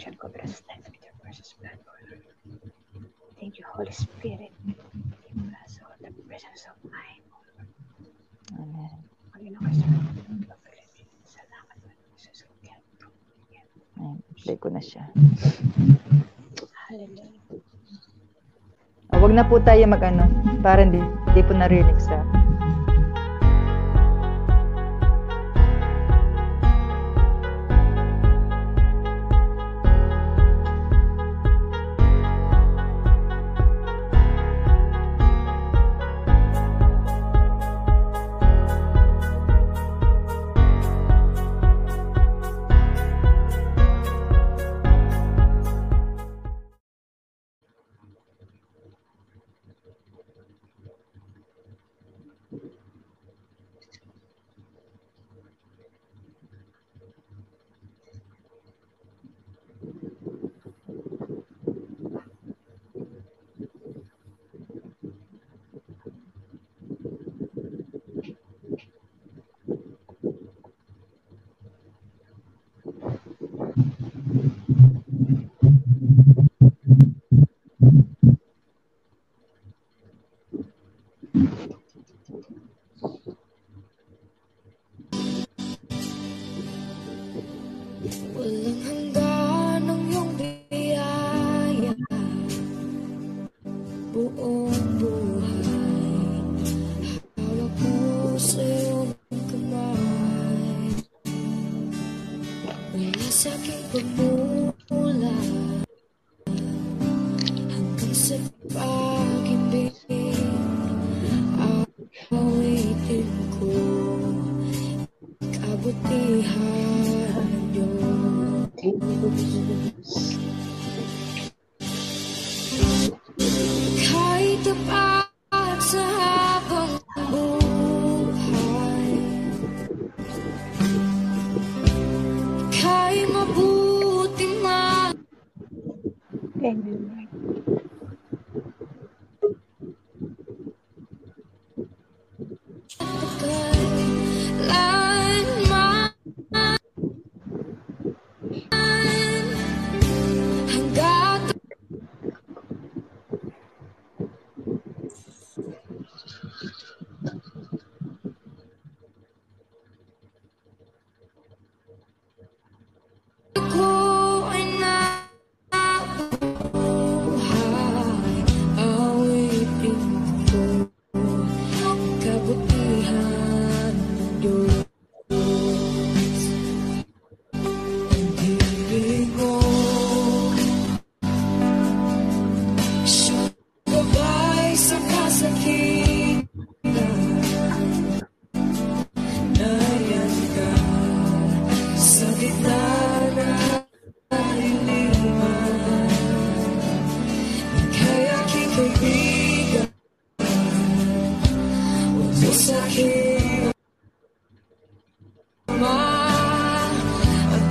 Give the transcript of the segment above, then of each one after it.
protection, cover us tonight with your precious blood, O Lord. Thank you, Holy Spirit. Give us all the presence of mind, O Lord. Amen. Panginoon kasi, salamat po, Jesus. Ayan, play ko na siya. Hallelujah. Ah, Huwag na po tayo mag-ano, para hindi, hindi po narinig sa...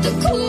At ako'y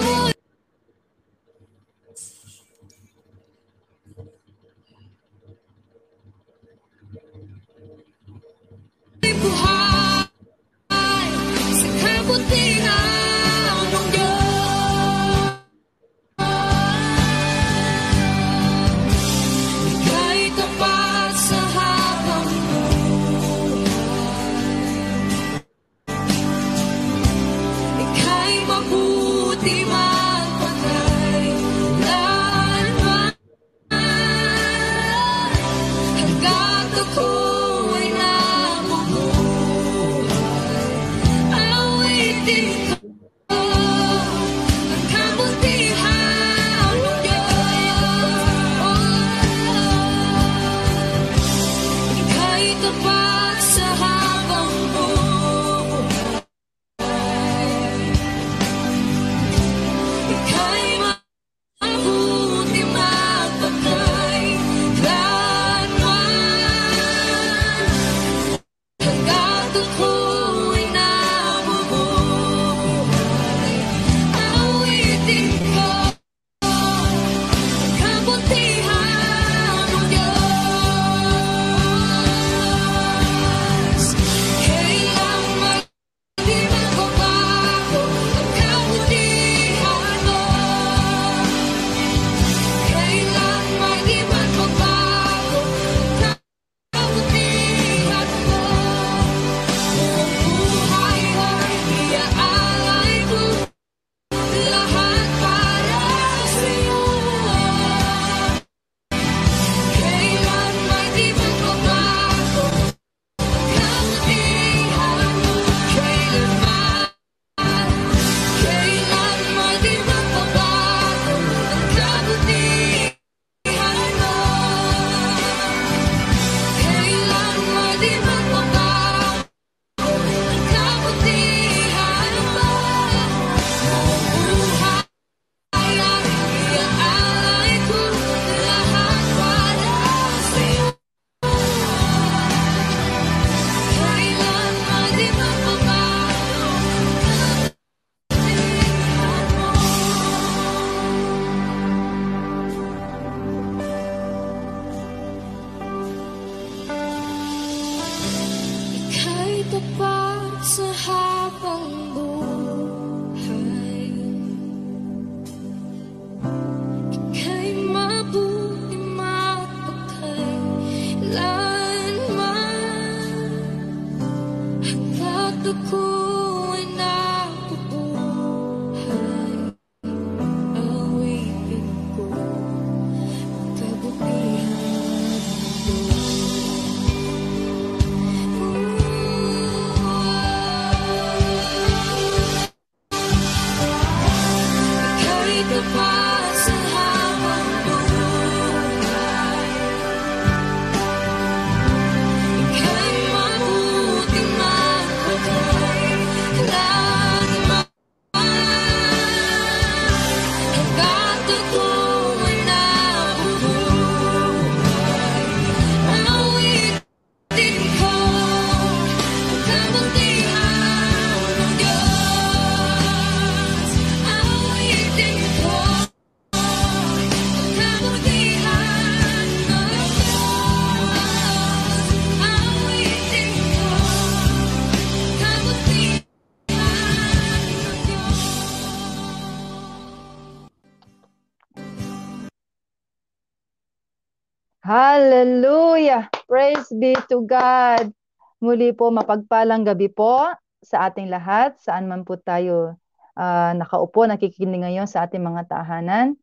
Hallelujah! Praise be to God! Muli po, mapagpalang gabi po sa ating lahat, saan man po tayo ah, nakaupo, nakikinig ngayon sa ating mga tahanan.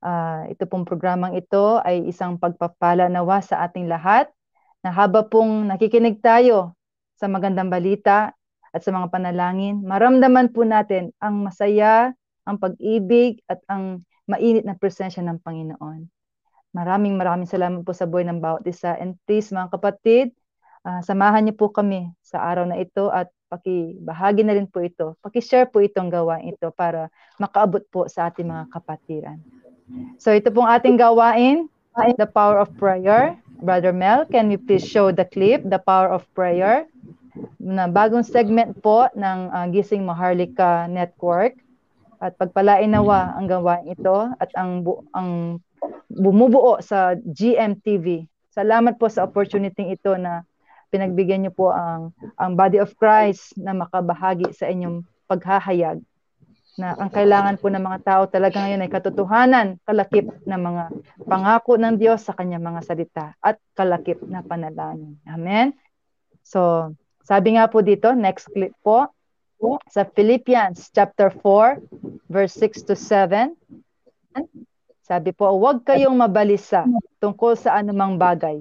Ah, ito pong programang ito ay isang pagpapala nawa sa ating lahat na haba pong nakikinig tayo sa magandang balita at sa mga panalangin, maramdaman po natin ang masaya, ang pag-ibig at ang mainit na presensya ng Panginoon. Maraming maraming salamat po sa buhay ng bawat isa. And please mga kapatid, ah, samahan niyo po kami sa araw na ito at pakibahagi na rin po ito. Pakishare po itong gawain ito para makaabot po sa ating mga kapatiran. So ito pong ating gawain, the power of prayer. Brother Mel, can you please show the clip, the power of prayer? Na bagong segment po ng ah, Gising Maharlika Network. At pagpalain nawa ang gawain ito at ang bu- ang bumubuo sa GMTV. Salamat po sa opportunity ito na pinagbigyan niyo po ang ang body of Christ na makabahagi sa inyong paghahayag na ang kailangan po ng mga tao talaga ngayon ay katotohanan, kalakip na mga pangako ng Diyos sa kanyang mga salita at kalakip na panalangin. Amen? So, sabi nga po dito, next clip po, sa Philippians chapter 4, verse 6 to 7. Sabi po, huwag kayong mabalisa tungkol sa anumang bagay.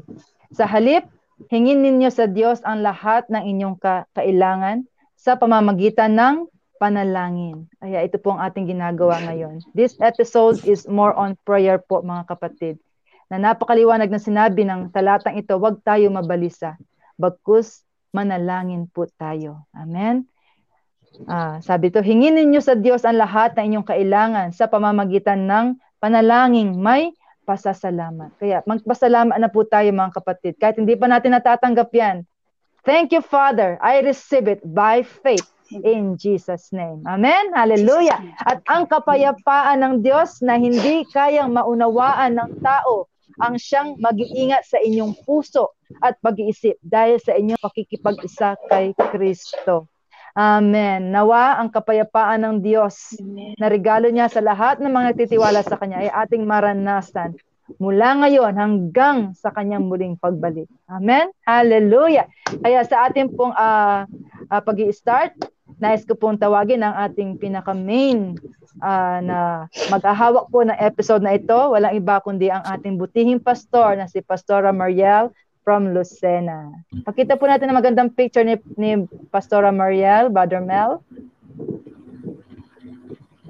Sa halip, hingin ninyo sa Diyos ang lahat ng inyong ka- kailangan sa pamamagitan ng panalangin. Kaya ito po ang ating ginagawa ngayon. This episode is more on prayer po mga kapatid. Na napakaliwanag na sinabi ng talatang ito, huwag tayo mabalisa. Bagkus, manalangin po tayo. Amen? Ah, sabi to, hingin ninyo sa Diyos ang lahat ng inyong kailangan sa pamamagitan ng panalangin may pasasalamat. Kaya magpasalamat na po tayo mga kapatid. Kahit hindi pa natin natatanggap yan. Thank you, Father. I receive it by faith in Jesus' name. Amen? Hallelujah. At ang kapayapaan ng Diyos na hindi kayang maunawaan ng tao ang siyang mag-iingat sa inyong puso at pag-iisip dahil sa inyong pakikipag-isa kay Kristo. Amen. Nawa ang kapayapaan ng Diyos na regalo niya sa lahat ng mga titiwala sa Kanya ay ating maranasan mula ngayon hanggang sa Kanyang muling pagbalik. Amen? Hallelujah! Kaya sa ating pong uh, uh, pag start nais ko pong tawagin ang ating pinaka-main uh, na mag-ahawak po ng episode na ito. Walang iba kundi ang ating butihing pastor na si Pastora Mariel from Lucena. Pakita po natin ang magandang picture ni, ni Pastora Mariel, Brother Mel.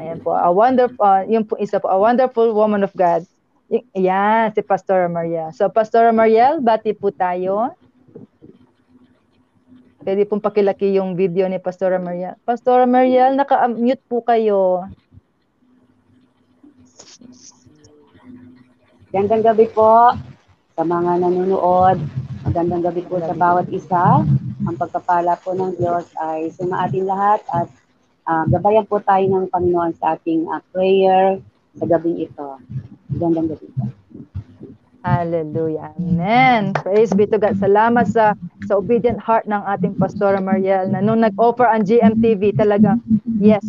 Ayan po, a wonderful, uh, yung po isa po, a wonderful woman of God. Y- Yan, si Pastora Mariel. So, Pastora Mariel, bati po tayo. Pwede pong pakilaki yung video ni Pastora Mariel. Pastora Mariel, naka-mute po kayo. Magandang gabi po sa mga nanonood. Magandang gabi po sa bawat isa. Ang pagpapala po ng Diyos ay sumaating lahat at uh, gabayan po tayo ng Panginoon sa ating uh, prayer sa gabing ito. Magandang gabi po. Hallelujah. Amen. Praise be to God. Salamat sa sa obedient heart ng ating Pastora Mariel na nung nag-offer ang GMTV talaga, yes,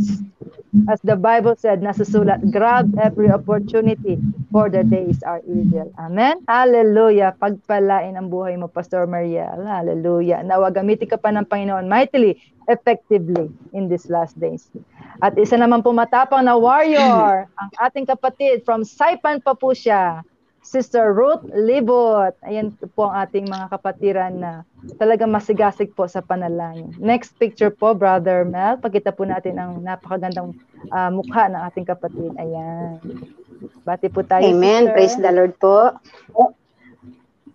as the Bible said, nasusulat, grab every opportunity for the days are evil. Amen? Hallelujah. Pagpalain ang buhay mo, Pastor Mariel. Hallelujah. Nawa gamitin ka pa ng Panginoon mightily, effectively in these last days. At isa naman po matapang na warrior, ang ating kapatid from Saipan pa po siya. Sister Ruth Libot. Ayan po ang ating mga kapatiran na talagang masigasig po sa panalangin. Next picture po, Brother Mel. Pakita po natin ang napakagandang uh, mukha ng ating kapatid. Ayan. Bati po tayo, Amen. sister. Praise the Lord po.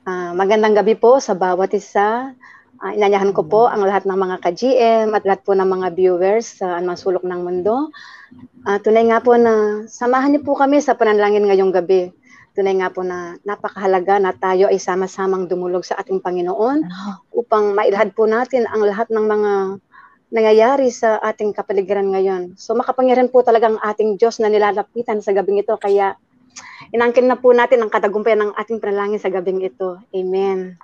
Uh, magandang gabi po sa bawat isa. Uh, inanyahan ko po ang lahat ng mga ka-GM at lahat po ng mga viewers sa anumang sulok ng mundo. Uh, tunay nga po na samahan niyo po kami sa panalangin ngayong gabi. Tunay nga po na napakahalaga na tayo ay sama-samang dumulog sa ating Panginoon upang mailahad po natin ang lahat ng mga nangyayari sa ating kapaligiran ngayon. So makapangyarihan po talaga ang ating Diyos na nilalapitan sa gabing ito. Kaya inangkin na po natin ang katagumpayan ng ating panalangin sa gabing ito. Amen.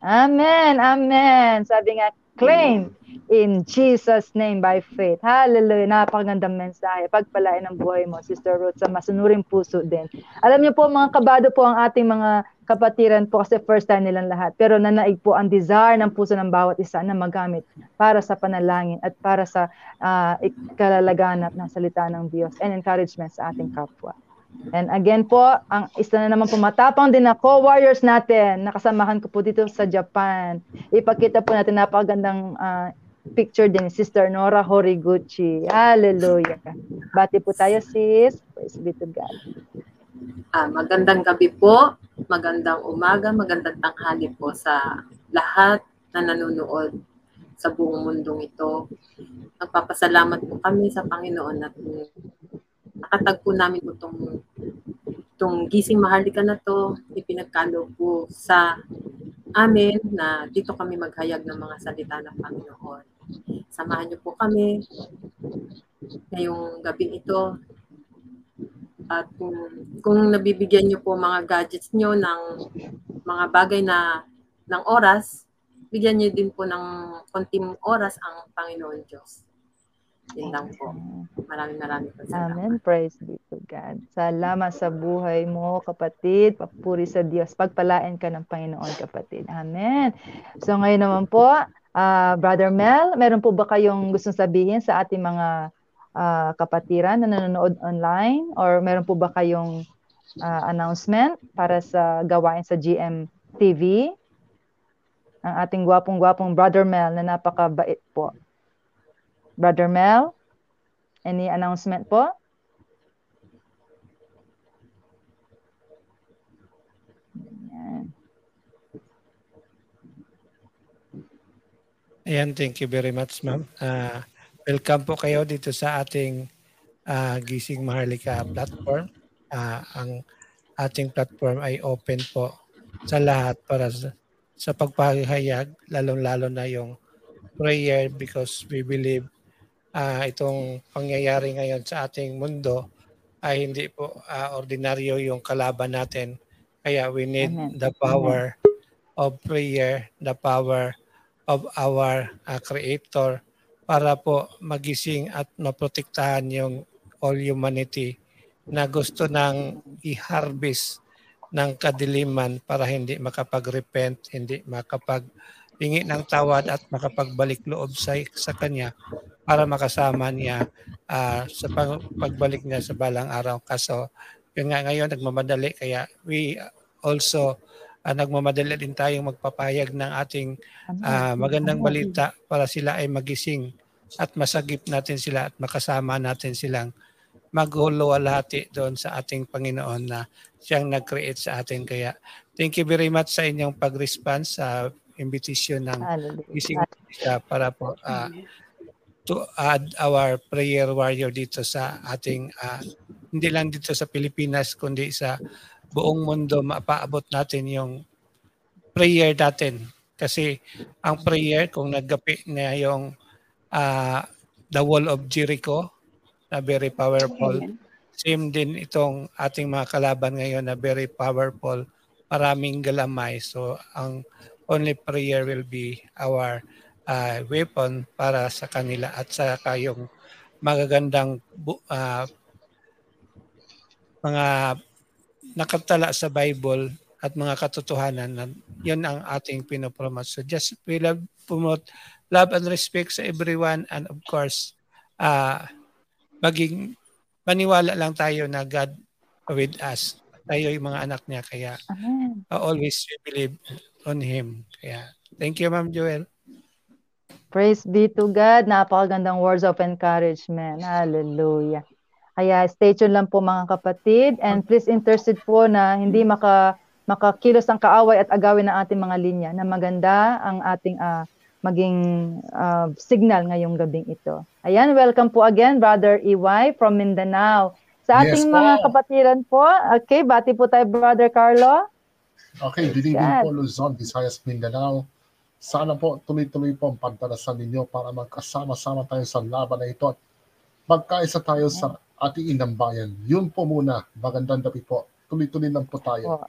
Amen. Amen. Sabi nga, claim in Jesus' name by faith. Hallelujah. Napakagandang mensahe. Pagpalain ang buhay mo, Sister Ruth, sa masunuring puso din. Alam niyo po, mga kabado po ang ating mga kapatiran po kasi first time nilang lahat. Pero nanaig po ang desire ng puso ng bawat isa na magamit para sa panalangin at para sa uh, kalalaganap ng salita ng Diyos and encouragement sa ating kapwa. And again po, ang isa na naman pumatapang din na co-warriors natin. Nakasamahan ko po dito sa Japan. Ipakita po natin napakagandang uh, picture din Sister Nora Horiguchi. Hallelujah. Bati po tayo sis. Praise be to God. Ah, magandang gabi po, magandang umaga, magandang tanghali po sa lahat na nanonood sa buong mundong ito. Nagpapasalamat po kami sa Panginoon at nakatagpo namin itong, itong gising mahalika na to, ipinagkalo po sa amin na dito kami maghayag ng mga salita ng Panginoon. Samahan niyo po kami ngayong gabi ito at kung, kung nabibigyan niyo po mga gadgets niyo ng mga bagay na ng oras, bigyan niyo din po ng konting oras ang Panginoon Diyos. Yun lang po. Maraming maraming po. Amen. Praise be to God. Salamat sa buhay mo, kapatid. Papuri sa Diyos. Pagpalain ka ng Panginoon, kapatid. Amen. So ngayon naman po, uh, Brother Mel, meron po ba kayong gustong sabihin sa ating mga uh, kapatiran na nanonood online? Or meron po ba kayong uh, announcement para sa gawain sa GM TV? Ang ating gwapong-gwapong Brother Mel na napakabait po. Brother Mel, any announcement po? Ayan. Ayan, thank you very much, ma'am. Uh, welcome po kayo dito sa ating uh, Gising Maharlika platform. Uh, ang ating platform ay open po sa lahat para sa, sa pagpahayag, lalong-lalo na yung prayer because we believe uh, itong pangyayari ngayon sa ating mundo ay hindi po uh, ordinaryo yung kalaban natin. Kaya we need Amen. the power Amen. of prayer, the power of our uh, Creator para po magising at maprotektahan yung all humanity na gusto nang i-harvest ng kadiliman para hindi makapag-repent, hindi makapag hingi ng tawad at makapagbalik loob sa, sa kanya para makasama niya uh, sa pag, pagbalik niya sa balang araw. Kaso yun nga ngayon nagmamadali kaya we also uh, nagmamadali din tayong magpapayag ng ating uh, magandang balita para sila ay magising at masagip natin sila at makasama natin silang maghuluwalhati doon sa ating Panginoon na siyang nag-create sa atin. Kaya thank you very much sa inyong pag-response sa invitation ng Gising para po uh, to add our prayer warrior dito sa ating uh, hindi lang dito sa Pilipinas kundi sa buong mundo mapaabot natin yung prayer natin. Kasi ang prayer kung naggapi na yung uh, the wall of Jericho na very powerful same din itong ating mga kalaban ngayon na very powerful maraming galamay. So ang only prayer will be our uh, weapon para sa kanila at sa kayong magagandang uh, mga nakatala sa Bible at mga katotohanan na yun ang ating pinopromote. So just we love promote love and respect sa everyone and of course uh, maging maniwala lang tayo na God with us. Tayo yung mga anak niya kaya uh, always we believe on Him. Kaya, thank you, Ma'am Joel. Praise be to God. Napakagandang words of encouragement. Hallelujah. Kaya stay tuned lang po mga kapatid and please intercede po na hindi maka makakilos ang kaaway at agawin ng ating mga linya na maganda ang ating uh, maging uh, signal ngayong gabing ito. Ayan, welcome po again Brother EY from Mindanao. Sa ating yes, mga kapatiran po, okay, bati po tayo Brother Carlo. Okay, dinigin po Luzon, Visayas, Mindanao. Sana po tuloy-tuloy po ang pagdarasan ninyo para magkasama-sama tayo sa laban na ito at magkaisa tayo sa ating inang bayan. Yun po muna. Magandang gabi po. Tuloy-tuloy lang po tayo.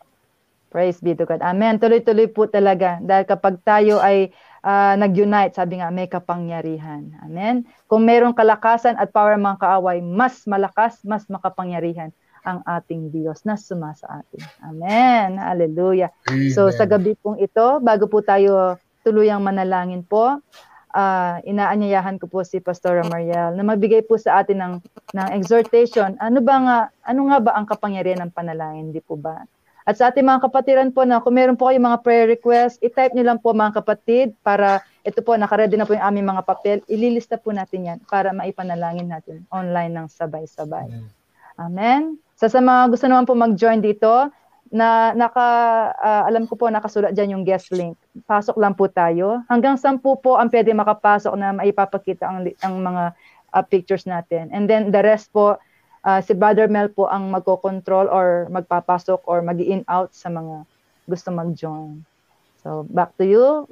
Praise be to God. Amen. Tuloy-tuloy po talaga. Dahil kapag tayo ay uh, nag-unite, sabi nga, may kapangyarihan. Amen. Kung mayroong kalakasan at power mga kaaway, mas malakas, mas makapangyarihan ang ating Diyos na sumasa atin. Amen. Hallelujah. So Amen. sa gabi pong ito, bago po tayo tuluyang manalangin po, ah, inaanyayahan ko po si Pastor Mariel na magbigay po sa atin ng ng exhortation. Ano ba nga ano nga ba ang kapangyarihan ng panalangin, di po ba? At sa ating mga kapatiran po na kung meron po kayong mga prayer request, i-type niyo lang po mga kapatid para ito po, nakaready na po yung aming mga papel. Ililista po natin yan para maipanalangin natin online ng sabay-sabay. Amen. So sa mga gusto naman po mag-join dito, na naka ah, alam ko po nakasulat diyan yung guest link. Pasok lang po tayo. Hanggang 10 po ang pwede makapasok na maipapakita ang ang mga ah, pictures natin. And then the rest po ah, si Brother Mel po ang magko-control or magpapasok or mag-in out sa mga gusto mag-join. So back to you,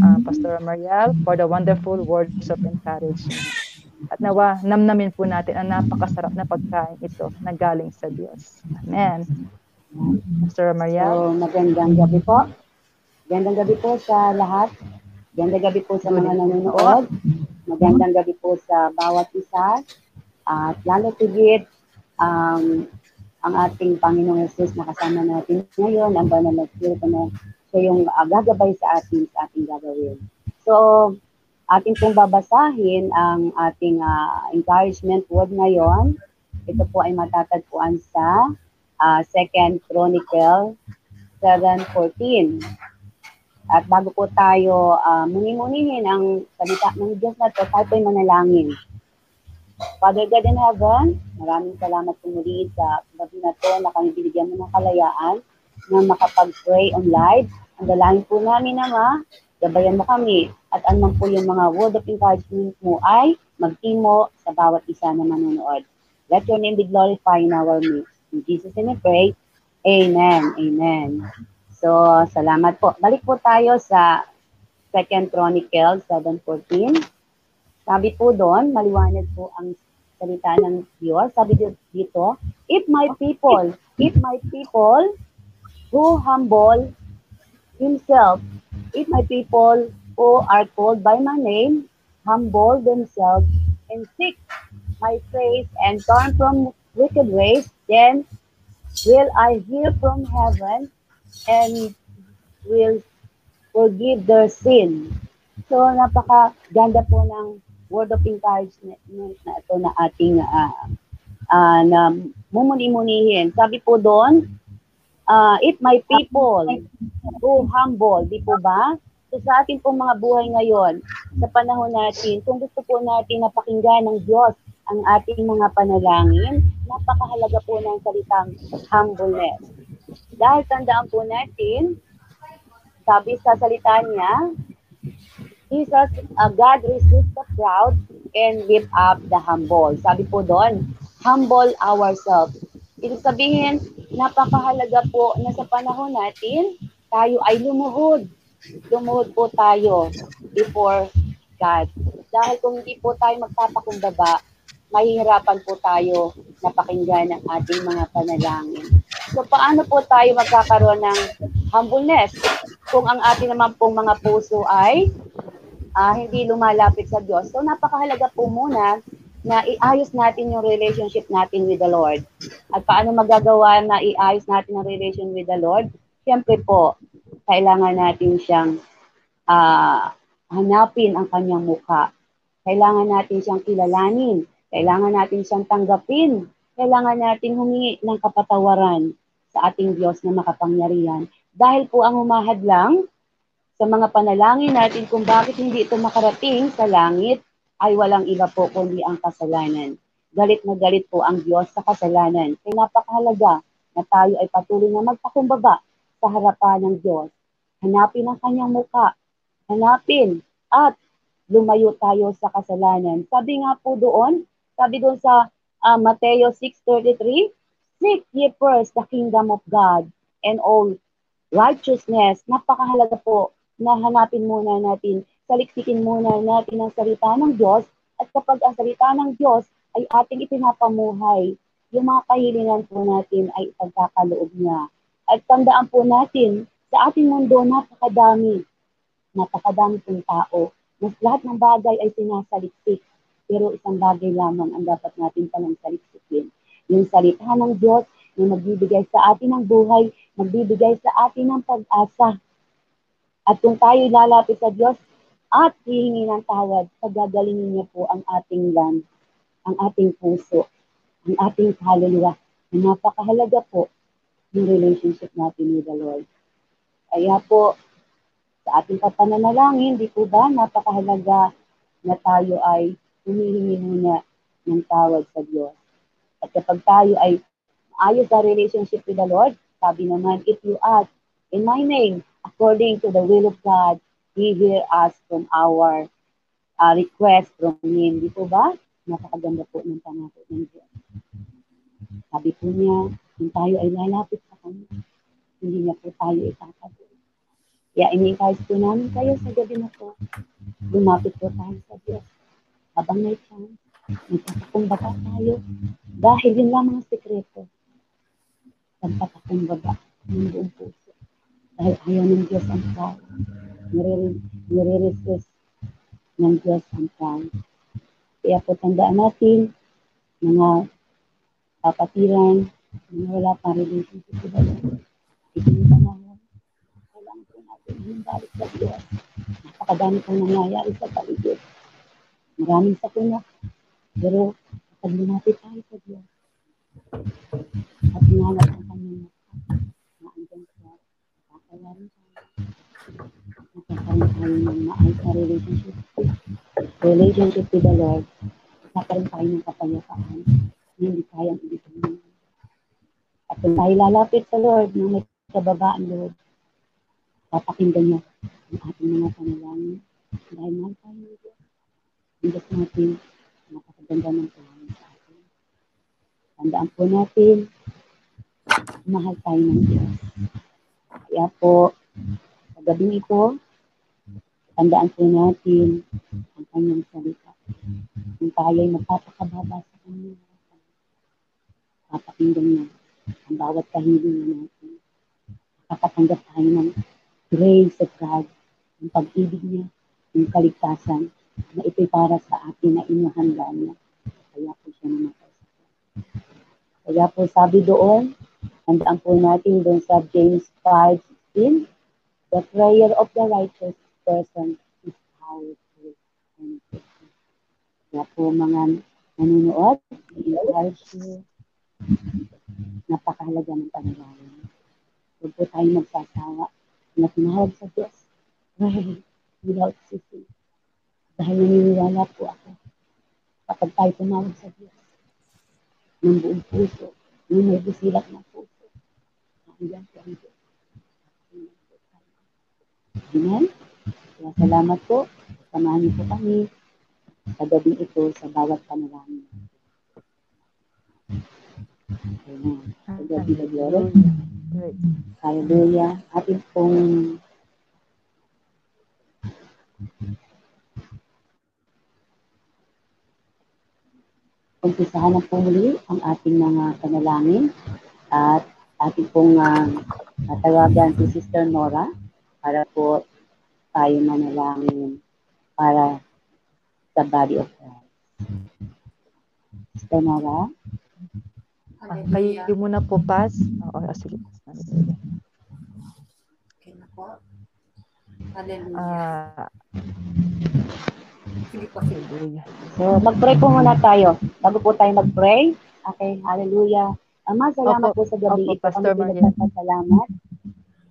ah, Pastor Mariel, for the wonderful words of encouragement. At nawa, namnamin po natin ang napakasarap na pagkain ito na galing sa Diyos. Amen. Pastor Mariel. So, magandang gabi po. Magandang gabi po sa lahat. Magandang gabi po sa mga nanonood. Magandang gabi po sa bawat isa. At lalo tigit, um, ang ating Panginoong Jesus na kasama natin ngayon, ang banal na Espiritu na siya yung uh, gagabay sa atin sa ating gagawin. So, ating pong babasahin ang ating ah, encouragement word ngayon. Ito po ay matatagpuan sa uh, Second Chronicle 7.14. At bago po tayo uh, muni-munihin ang salita ng Diyos na ito, tayo po'y manalangin. Father God in heaven, maraming salamat po muli sa gabi na to na kami binigyan mo ng kalayaan na makapag-pray on live. Ang dalangin po namin, Ama, gabayan mo kami at anong po yung mga word of encouragement mo ay magtimo sa bawat isa na manonood. Let your name be glorified in our midst. In Jesus' name we pray. Amen. Amen. So, salamat po. Balik po tayo sa 2 Chronicle 7.14. Sabi po doon, maliwanag po ang salita ng Diyos. Sabi di- dito, If my people, if my people who humble himself, if my people who are called by my name, humble themselves and seek my face and turn from wicked ways, then will I hear from heaven and will forgive their sin. So, napaka-ganda po ng word of encouragement na ito na ating ah, ah, na mumuni-munihin. Sabi po doon, ah, if my people who humble, di po ba? So sa ating pong mga buhay ngayon, sa panahon natin, kung gusto po natin napakinggan ng Diyos ang ating mga panalangin, napakahalaga po ng salitang humbleness. Dahil tandaan po natin, sabi sa salita niya, Jesus, uh, God resists the proud and lift up the humble. Sabi po doon, humble ourselves. Ibig sabihin, napakahalaga po na sa panahon natin, tayo ay lumuhod. Lumuhod po tayo before God. Dahil kung hindi po tayo magpapakumbaba, mahihirapan po tayo na pakinggan ang ating mga panalangin. So paano po tayo magkakaroon ng humbleness kung ang ating naman pong mga puso ay ah, hindi lumalapit sa Diyos. So napakahalaga po muna na iayos natin yung relationship natin with the Lord. At paano magagawa na iayos natin ang relation with the Lord? Siyempre po, kailangan natin siyang ah, hanapin ang kanyang mukha. Kailangan natin siyang kilalanin. Kailangan natin siyang tanggapin. Kailangan natin humingi ng kapatawaran sa ating Diyos na makapangyarihan. Dahil po ang humahadlang sa mga panalangin natin kung bakit hindi ito makarating sa langit ay walang iba po kundi ang kasalanan. Galit na galit po ang Diyos sa kasalanan. Kaya napakahalaga na tayo ay patuloy na magpakumbaba sa harapan ng Diyos. Hanapin ang kanyang muka. Hanapin at lumayo tayo sa kasalanan. Sabi nga po doon, sabi doon sa ah, Mateo 6.33, Seek ye first the kingdom of God and all righteousness. Napakahalaga po na hanapin muna natin, saliksikin muna natin ang salita ng Diyos at kapag ang salita ng Diyos ay ating ipinapamuhay, yung mga kahilingan po natin ay ipagkakaloob niya. At tandaan po natin, sa ating mundo napakadami, napakadami pong tao. Mas lahat ng bagay ay sinasaliksik, pero isang bagay lamang ang dapat natin palang saliksikin. Yung salita ng Diyos na magbibigay sa atin ng buhay, magbibigay sa atin ng pag-asa. At kung tayo lalapit sa Diyos at hihingi ng tawad, pagagalingin niya po ang ating land, ang ating puso, ang ating kaluluwa. Na napakahalaga po ng relationship natin with the Lord. Kaya po, sa ating papananalangin, di po ba, napakahalaga na tayo ay humihingi muna ng tawad sa Diyos. At kapag tayo ay ayos sa relationship with the Lord, sabi naman, if you ask in my name, according to the will of God, He hear us from our uh, request from Him. Di po ba? Napakaganda po ng pangako ng Diyos. Sabi po niya, kung tayo ay lalapit sa Kanya, hindi niya po tayo itatago. Kaya ini-encourage po namin kayo sa gabi na po. Lumapit po tayo sa Diyos. Habang may chance, magkakakumbaba tayo. Dahil yun lamang ang sekreto. Pagkakakumbaba ng buong puso. Dahil ayaw ng Diyos ang tao. Nire-resist ng Diyos ang tao. Kaya po tandaan natin, mga kapatiran, wala pang relationship sa. Ito yung panahon. Kailangan po natin yung balik sa Diyos. Napakadami pong nangyayari sa paligid. Maraming sakuna. Pero kapag lumapit tayo sa Diyos, at hinalap ang kanyang mata, na andyan siya, kakayarin tayo. Magkakaroon tayo ng maayos na relationship. Relationship with the Lord. Nakaroon tayo ng kapayapaan na hindi kayang ibigay. At kung tayo lalapit sa Lord, nang may kababaan, Lord, papakinggan niya ang ating mga panalangin. Dahil mahal tayo ng Diyos. Ang natin, napakaganda ng plano sa atin. Tandaan po natin, mahal tayo ng Diyos. Kaya po, sa gabing ito, tandaan po natin ang kanyang salita. Kung tayo ay magpapakababa sa kanyang papakinggan niya ang bawat kahilingan natin. Kakatanggap tayo ng grace of God, ang pag-ibig niya, yung kaligtasan, na ito'y para sa atin na inuhanda niya. Kaya po siya namatay sa. Kaya po sabi doon, tandaan po natin doon sa James 5.16, the prayer of the righteous person is powerful and effective. Kaya po mga nanonood, i-encourage nyo, napakahalaga ng panalangin. Huwag po tayo magsasawa na tumawag sa Diyos. Without ceasing. Dahil naniniwala po ako kapag tayo tumawag sa Diyos ng buong puso, ng may busilak ng puso, nandiyan po ang Diyos. Amen? Kaya salamat po. Samahan niyo po kami sa gabi ito sa bawat panalangin. Amen. Sa gabi na glory. Hallelujah. Atin pong umpisahan na po muli ang ating mga panalangin at ating pong uh, natawagan si Sister Nora para po tayo manalangin para sa body of Christ. Sister Nora? Ah, kayo muna po, Pas. Oo, ah, sige. Hallelujah. Okay na po. Hallelujah. Ah, Sige po, sige. So, mag-pray po muna tayo. Bago po tayo mag-pray. Okay, hallelujah. Ama, salamat Opo, po sa gabi opo, ito. Pastor kami Maria. nagpapasalamat.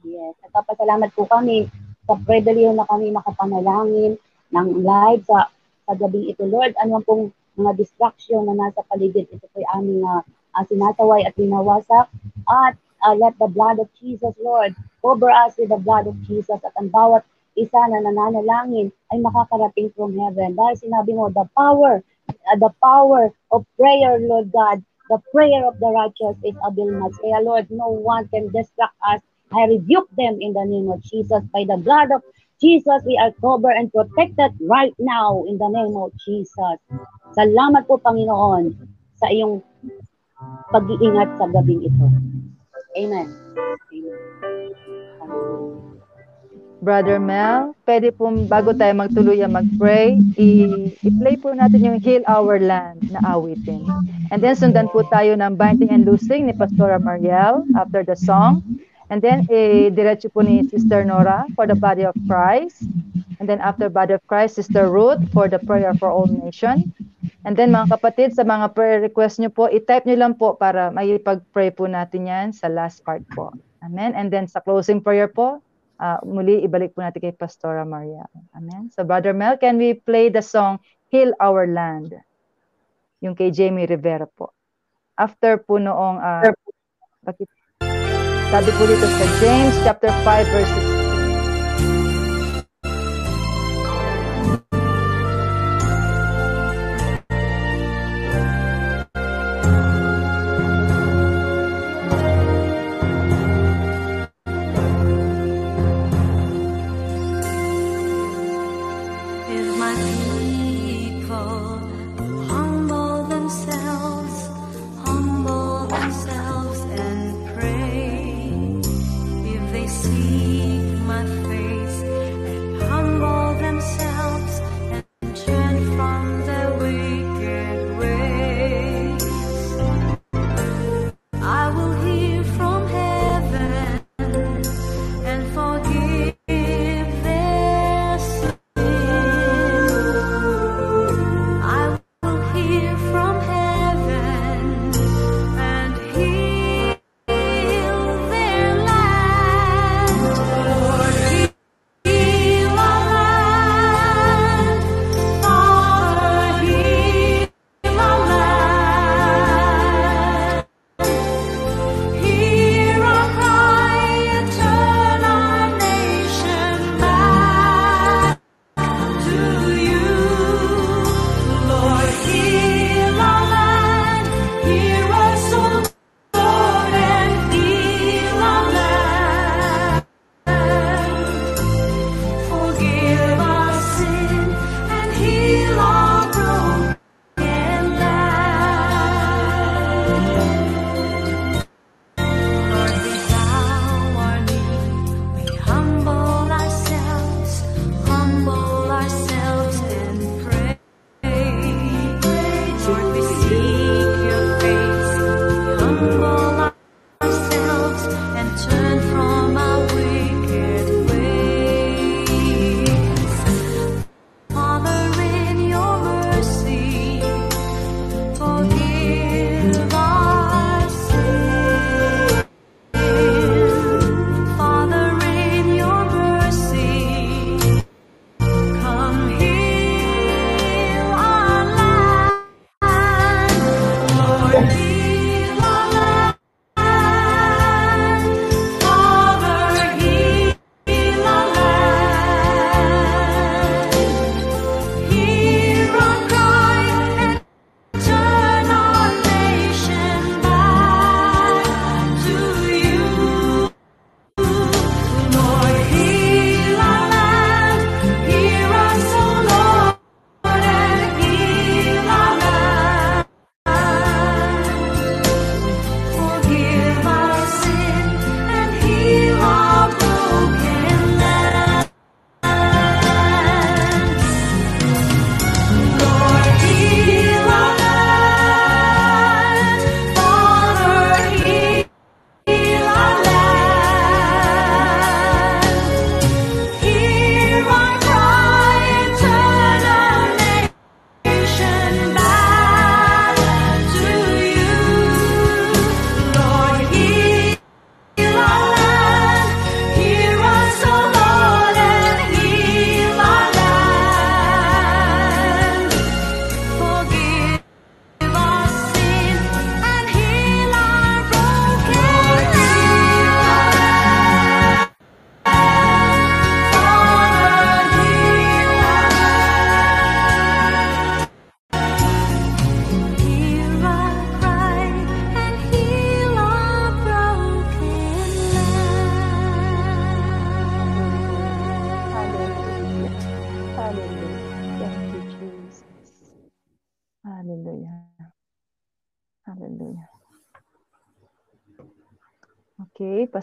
Yes, nagpapasalamat po kami sa privilege na kami makapanalangin ng live sa, sa gabi ito. Lord, ano pong mga distraction na nasa paligid. Ito po aming uh, uh, sinasaway at winawasak. At uh, let the blood of Jesus, Lord, cover us with the blood of Jesus at ang bawat isa na nananalangin ay makakarating from heaven. Dahil sinabi mo, the power, uh, the power of prayer, Lord God, the prayer of the righteous is available. Kaya Lord, no one can distract us. I rebuke them in the name of Jesus. By the blood of Jesus, we are covered and protected right now in the name of Jesus. Salamat po, Panginoon, sa iyong pag-iingat sa gabing ito. Amen. Brother Mel, pwede po bago tayo magtuloy magtuluyan mag-pray, i-play po natin yung Heal Our Land na awitin. And then sundan po tayo ng Binding and Losing ni Pastora Mariel after the song. And then eh, diretso po ni Sister Nora for the body of Christ. And then after body of Christ, Sister Ruth for the prayer for all nation. And then mga kapatid, sa mga prayer request nyo po, i-type nyo lang po para may pag-pray po natin yan sa last part po. Amen. And then sa closing prayer po, uh, muli ibalik po natin kay Pastora Maria. Amen. So Brother Mel, can we play the song Heal Our Land? Yung kay Jamie Rivera po. After po noong, uh, bakit Sabi po dito sa James chapter 5 verse 16,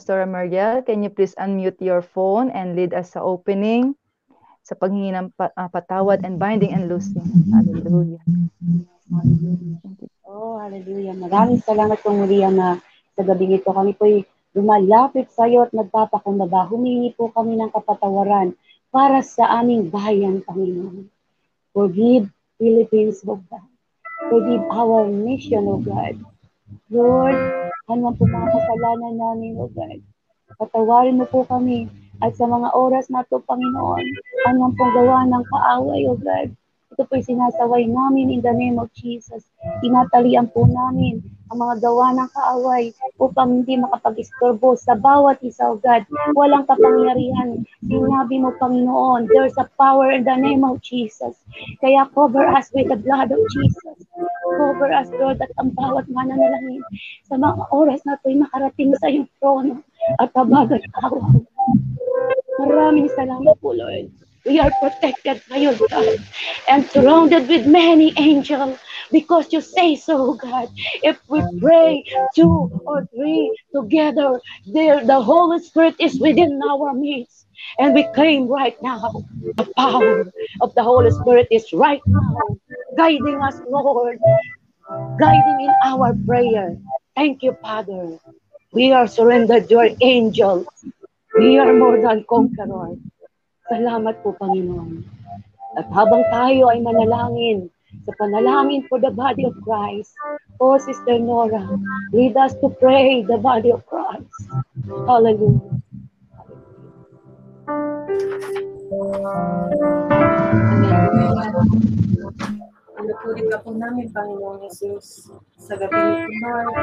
Pastora Mariel, can you please unmute your phone and lead us sa opening, sa paghingi ng ah, patawad and binding and loosing. Hallelujah. Oh, hallelujah. Maraming salamat po muli, Ama. Sa gabing ito, kami po'y lumalapit sa iyo at nagpapakumbaba. Humingi po kami ng kapatawaran para sa aming bayan, Panginoon. Forgive Philippines, O God. Forgive our nation, O God. Lord, ano po mga kasalanan namin, O God. Patawarin mo po kami at sa mga oras na ito, Panginoon, ano pong gawa ng kaaway, O God. Ito po'y sinasaway namin in the name of Jesus. Tinatalian po namin ang mga gawa ng kaaway upang hindi makapag-istorbo sa bawat isa, O God. Walang kapangyarihan. Sinabi mo, Panginoon, there's a power in the name of Jesus. Kaya cover us with the blood of Jesus. Cover us, Lord, at ang bawat mananalangin sa mga oras na ito'y makarating sa iyong trono at tabagat kaaway. Maraming salamat po, Lord. We are protected by your God and surrounded with many angels because you say so, God. If we pray two or three together, there the Holy Spirit is within our midst. And we claim right now the power of the Holy Spirit is right now guiding us, Lord, guiding in our prayer. Thank you, Father. We are surrendered to your angels. We are more than conquerors. Salamat po, Panginoon. At habang tayo ay manalangin sa panalangin for the body of Christ, O Sister Nora, lead us to pray the body of Christ. Hallelujah. Pinupuri ka po namin, Panginoong Jesus, sa gabi nito, Lord.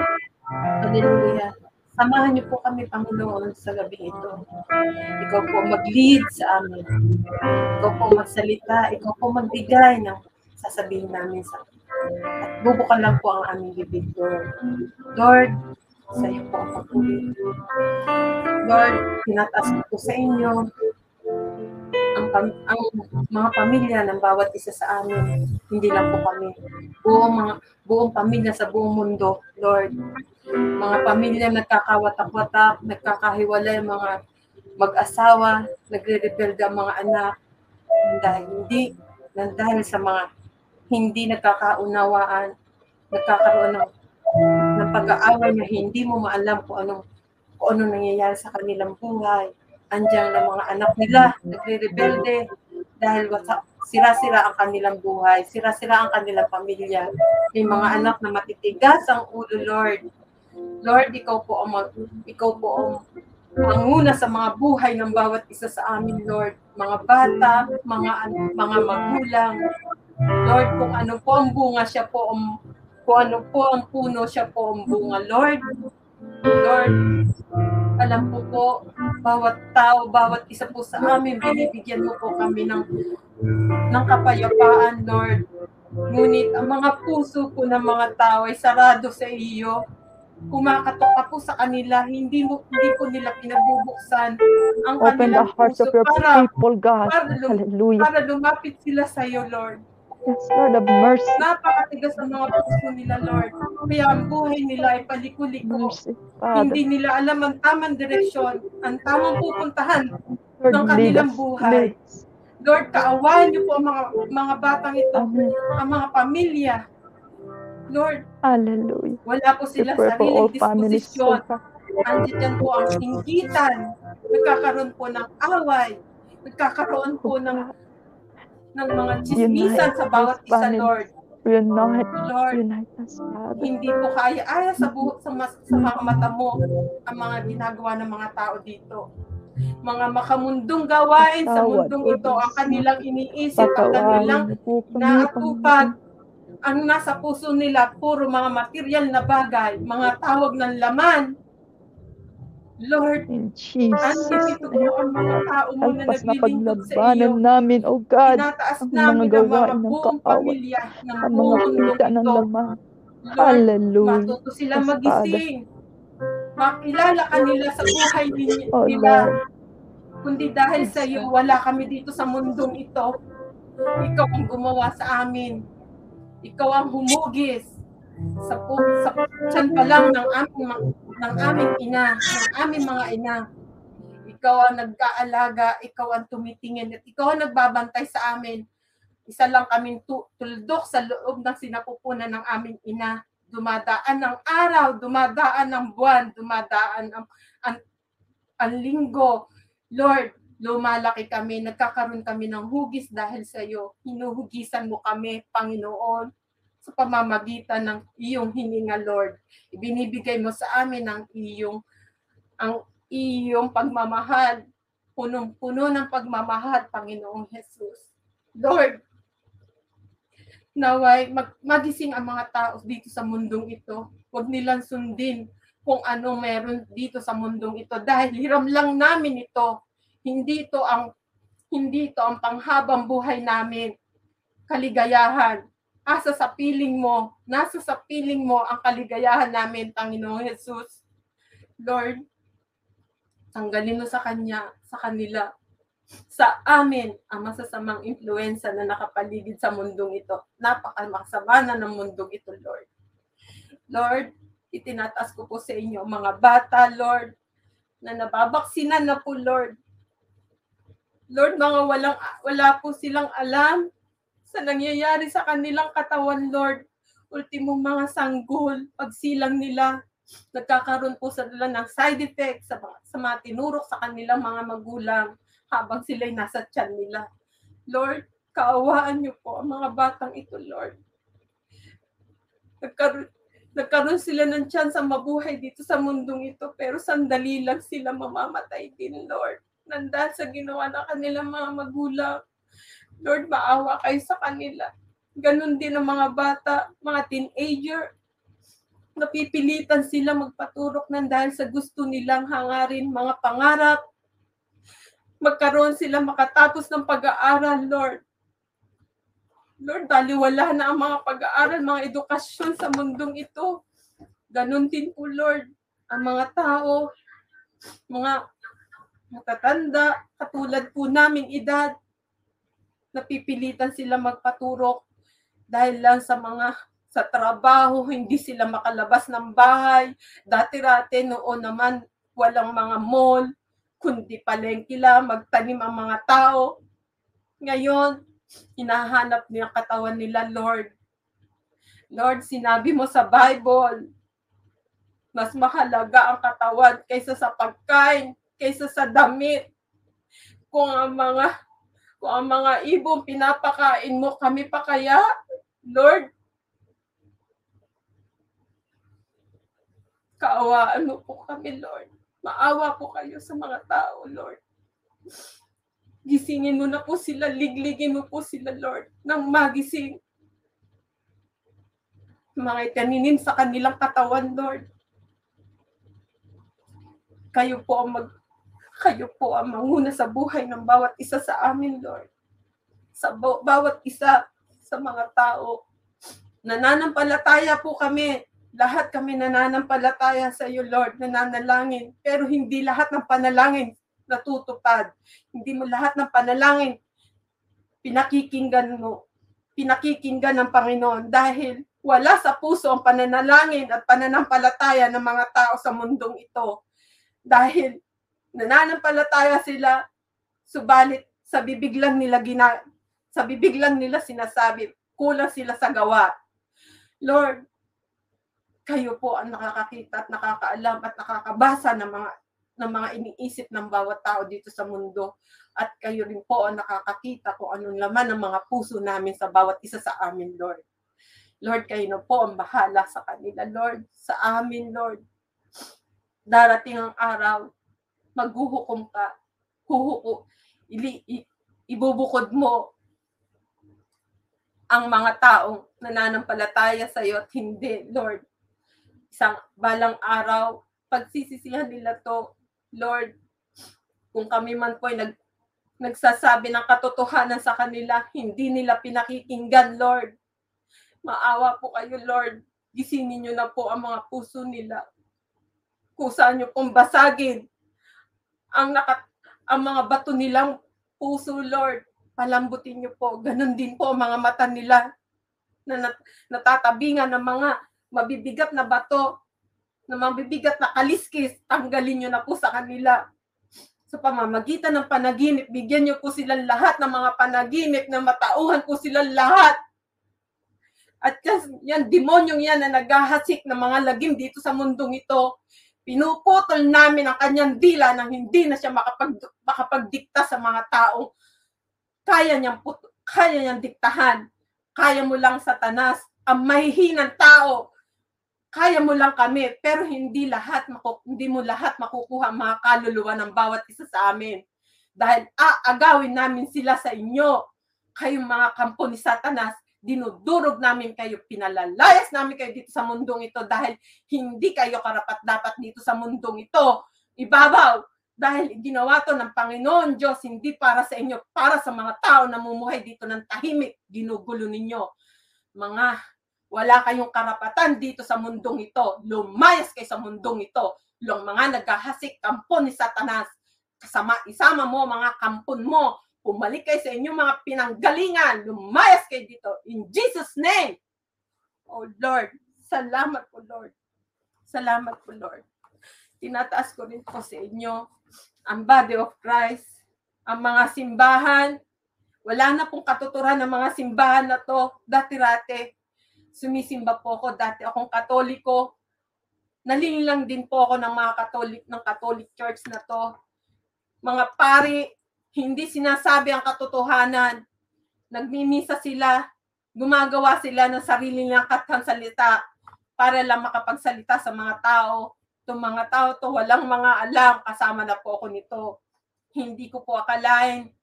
Hallelujah. Samahan niyo po kami, Panginoon, sa gabi ito. Ikaw po mag-lead sa amin. Ikaw po magsalita. Ikaw po magbigay ng sasabihin namin sa at bubukan lang po ang aming bibig, Lord. Lord, sa iyo po ang pagpuli. Lord, tinataas ko po sa inyo ang, pam- ang mga pamilya ng bawat isa sa amin. Hindi lang po kami. Buong mga buong pamilya sa buong mundo, Lord. Mga pamilya nagkakawatak-watak, nagkakahiwalay, mga mag-asawa, nagre-rebelde ang mga anak dahil hindi dahil sa mga hindi nagkakaunawaan, nagkakaroon ng, ng pag-aaway na hindi mo maalam kung anong kung ano nangyayari sa kanilang buhay. Andiyan ang mga anak nila, nagre-rebelde dahil sira-sira ang kanilang buhay, sira-sira ang kanilang pamilya. May mga anak na matitigas ang ulo, Lord. Lord, ikaw po ang mag, ikaw po ang manguna sa mga buhay ng bawat isa sa amin, Lord. Mga bata, mga mga magulang. Lord, kung ano po ang bunga, siya po ang kung ano po ang puno, siya po ang bunga, Lord. Lord, alam po po, bawat tao, bawat isa po sa amin, binibigyan mo po kami ng, ng kapayapaan, Lord. Ngunit ang mga puso po ng mga tao ay sarado sa iyo. Kumakatok ka po sa kanila, hindi mo hindi po nila pinabubuksan ang Open the kanilang hearts puso of your para, people, God. para, lum- Hallelujah. para lumapit sila sa iyo, Lord. Yes, Lord of mercy. Napakatigas ang mga puso nila, Lord. Kaya ang buhay nila ay paliko-liko. Hindi nila alam ang tamang direksyon, ang tamang pupuntahan Lord, ng kanilang buhay. Lord, kaawahan niyo po ang mga, mga batang ito, Amen. ang mga pamilya. Lord, Hallelujah. wala po all sariling disposisyon. Andiyan po ang inggitan. Nagkakaroon po ng away. Nagkakaroon po ng ng mga chismisan sa bawat isa, Lord. Unite, Lord, unite us, Father. hindi po kaya-aya sa buhok sa, mas, sa mga mata mo ang mga ginagawa ng mga tao dito. Mga makamundong gawain sa mundong ito ang kanilang iniisip at kanilang. Panginoon. Ang nasa puso nila, puro mga material na bagay, mga tawag ng laman. Lord, In Jesus' andito po ang mga tao mo na Alpas na naglilingkod sa iyo. paglabanan namin, O God, Tinataas ang mga gawain ng ng ang mga kita ng ito. laman. Hallelujah. matuto Father. magising. Makilala ka nila sa buhay ni- Oh, nila. Lord. Kundi dahil sa iyo, God. wala kami dito sa mundong ito. Ikaw ang gumawa sa amin. Ikaw ang humugis sa sa tiyan pa lang ng aming ng aming ina, ng aming mga ina. Ikaw ang nagkaalaga, ikaw ang tumitingin at ikaw ang nagbabantay sa amin. Isa lang kaming tu- tuldok sa loob ng sinapupunan ng aming ina. dumadaan ang araw, dumadaan ang buwan, dumadaan ang, ang, ang linggo. Lord, lumalaki kami, nagkakaroon kami ng hugis dahil sa iyo. Hinuhugisan mo kami, Panginoon, sa pamamagitan ng iyong hininga, Lord. Ibinibigay mo sa amin ang iyong ang iyong pagmamahal. Punong-puno ng pagmamahal, Panginoong Jesus. Lord, naway mag, magising ang mga tao dito sa mundong ito. Huwag nilang sundin kung ano meron dito sa mundong ito dahil hiram lang namin ito. Hindi ito ang hindi ito ang panghabang buhay namin. Kaligayahan. Asa sa piling mo, nasa sa piling mo ang kaligayahan namin, Panginoong Jesus. Lord, tanggalin mo sa kanya, sa kanila, sa amin ang masasamang impluensya na nakapaligid sa mundong ito. Napakamasama na ng mundong ito, Lord. Lord, itinatas ko po sa inyo mga bata, Lord, na nababaksinan na po, Lord. Lord, mga walang, wala po silang alam sa nangyayari sa kanilang katawan, Lord. Ultimong mga sanggol, pagsilang nila, nagkakaroon po sa nila ng side effects sa, sa mga tinurok sa kanilang mga magulang habang sila'y nasa tiyan nila. Lord, kaawaan niyo po ang mga batang ito, Lord. Nagkaroon, nagkaroon sila ng tiyan sa mabuhay dito sa mundong ito, pero sandali lang sila mamamatay din, Lord. Nandahil sa ginawa ng kanilang mga magulang. Lord, maawa kayo sa kanila. Ganon din ang mga bata, mga teenager, napipilitan sila magpaturok ng dahil sa gusto nilang hangarin mga pangarap. Magkaroon sila makatapos ng pag-aaral, Lord. Lord, daliwala na ang mga pag-aaral, mga edukasyon sa mundong ito. Ganon din po, Lord, ang mga tao, mga matatanda, katulad po naming edad, napipilitan sila magpaturok dahil lang sa mga sa trabaho, hindi sila makalabas ng bahay. Dati-rati noon naman walang mga mall, kundi palengke lang, magtanim ang mga tao. Ngayon, hinahanap niya katawan nila, Lord. Lord, sinabi mo sa Bible, mas mahalaga ang katawan kaysa sa pagkain, kaysa sa damit. Kung ang mga kung ang mga ibong pinapakain mo kami pa kaya, Lord, kaawaan mo po kami, Lord. Maawa po kayo sa mga tao, Lord. Gisingin mo na po sila, ligligin mo po sila, Lord, nang magising. Mga itaninin sa kanilang katawan, Lord. Kayo po ang mag kayo po ang manguna sa buhay ng bawat isa sa amin, Lord. Sa ba- bawat isa sa mga tao. Nananampalataya po kami. Lahat kami nananampalataya sa iyo, Lord, nananalangin. Pero hindi lahat ng panalangin natutupad. Hindi mo lahat ng panalangin pinakikinggan mo. Pinakikinggan ng Panginoon dahil wala sa puso ang pananalangin at pananampalataya ng mga tao sa mundong ito. Dahil nananampalataya sila, subalit sa bibig lang nila gina, sa bibig lang nila sinasabi, kulang sila sa gawa. Lord, kayo po ang nakakakita at nakakaalam at nakakabasa ng mga ng mga iniisip ng bawat tao dito sa mundo. At kayo rin po ang nakakakita kung anong laman ng mga puso namin sa bawat isa sa amin, Lord. Lord, kayo na po ang bahala sa kanila, Lord. Sa amin, Lord. Darating ang araw, maghuhukom ka. Huhuko, ili, i- ibubukod mo ang mga taong nananampalataya sa iyo at hindi, Lord. Isang balang araw, pagsisisihan nila to, Lord, kung kami man po ay nag, nagsasabi ng katotohanan sa kanila, hindi nila pinakikinggan, Lord. Maawa po kayo, Lord. Gisingin niyo na po ang mga puso nila. Kusa niyo pong basagin ang, naka, ang mga bato nilang puso, Lord. Palambutin niyo po. Ganon din po ang mga mata nila na nat- natatabingan ng mga mabibigat na bato, na mabibigat na kaliskis, tanggalin niyo na po sa kanila. Sa pamamagitan ng panaginip, bigyan niyo po silang lahat ng mga panaginip na matauhan po silang lahat. At yan, yan demonyong yan na naghahasik ng mga lagim dito sa mundong ito, pinuputol namin ang kanyang dila nang hindi na siya makapag, makapagdikta sa mga taong kaya niyang, put, kaya niyang diktahan. Kaya mo lang satanas, ang mahihinang tao, kaya mo lang kami, pero hindi lahat hindi mo lahat makukuha ang mga kaluluwa ng bawat isa sa amin. Dahil aagawin namin sila sa inyo. Kayong mga kampo ni Satanas, dinudurog namin kayo, pinalalayas namin kayo dito sa mundong ito dahil hindi kayo karapat dapat dito sa mundong ito. Ibabaw, dahil ginawa to ng Panginoon Diyos, hindi para sa inyo, para sa mga tao na mumuhay dito ng tahimik, ginugulo ninyo. Mga wala kayong karapatan dito sa mundong ito. Lumayas kayo sa mundong ito. Yung mga naghahasik kampo ni Satanas. Kasama, isama mo mga kampon mo. Pumalik kayo sa inyong mga pinanggalingan. Lumayas kayo dito. In Jesus' name. Oh Lord, salamat po Lord. Salamat po Lord. Tinataas ko rin po sa inyo ang body of Christ, ang mga simbahan. Wala na pong katuturan ng mga simbahan na to. Dati-rate, sumisimba po ako. Dati akong katoliko. Nalinilang din po ako ng mga katolik ng Catholic Church na to. Mga pari, hindi sinasabi ang katotohanan. Nagmimisa sila, gumagawa sila ng sarili nilang katang salita para lang makapagsalita sa mga tao. Itong mga tao to walang mga alam, kasama na po ako nito. Hindi ko po akalain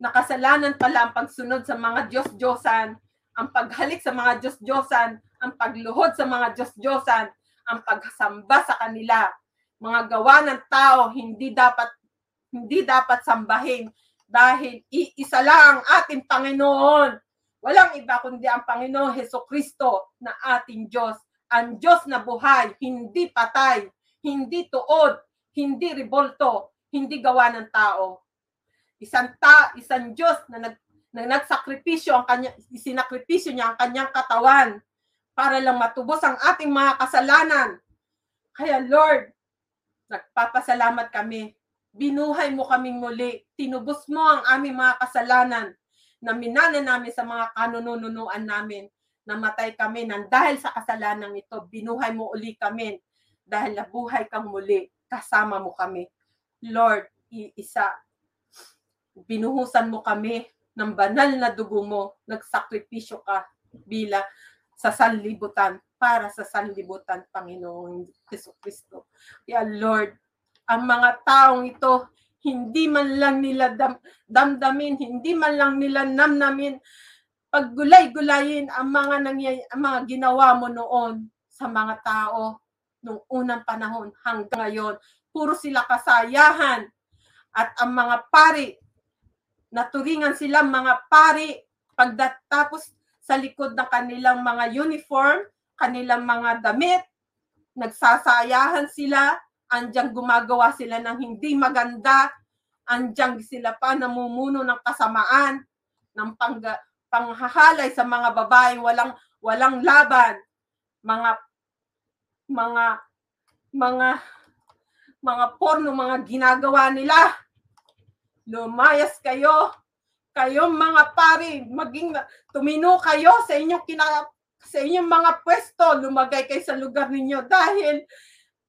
nakasalanan pala ang pagsunod sa mga Diyos-Diyosan, ang paghalik sa mga Diyos-Diyosan, ang pagluhod sa mga Diyos-Diyosan, ang pagsamba sa kanila. Mga gawa ng tao hindi dapat hindi dapat sambahin dahil iisa lang ang ating Panginoon. Walang iba kundi ang Panginoon Heso Kristo na ating Diyos. Ang Diyos na buhay, hindi patay, hindi tuod, hindi rebolto, hindi gawa ng tao. Isang ta, isang Diyos na nag na nagsakripisyo ang kanya isinakripisyo niya ang kanyang katawan para lang matubos ang ating mga kasalanan. Kaya Lord, nagpapasalamat kami. Binuhay mo kaming muli. Tinubos mo ang aming mga kasalanan na minana namin sa mga kanununuan namin. Namatay kami nang dahil sa kasalanan ito. Binuhay mo uli kami dahil nabuhay kang muli. Kasama mo kami. Lord, iisa, binuhusan mo kami ng banal na dugo mo, nagsakripisyo ka bila sa sanlibutan para sa sanlibutan, Panginoong Yeso Kristo. Kaya Lord, ang mga taong ito, hindi man lang nila dam, damdamin, hindi man lang nila namnamin, paggulay-gulayin ang mga nangyay, ang mga ginawa mo noon sa mga tao nung unang panahon hanggang ngayon. Puro sila kasayahan at ang mga pari naturingan sila mga pari pagdatapos sa likod ng kanilang mga uniform, kanilang mga damit, nagsasayahan sila, andyang gumagawa sila ng hindi maganda, andyang sila pa namumuno ng kasamaan, ng pang, panghahalay sa mga babae. Walang walang laban, mga mga mga mga porno mga ginagawa nila. Lumayas kayo. Kayong mga pari, maging tumino kayo sa inyong kina, sa inyong mga pwesto, lumagay kayo sa lugar ninyo dahil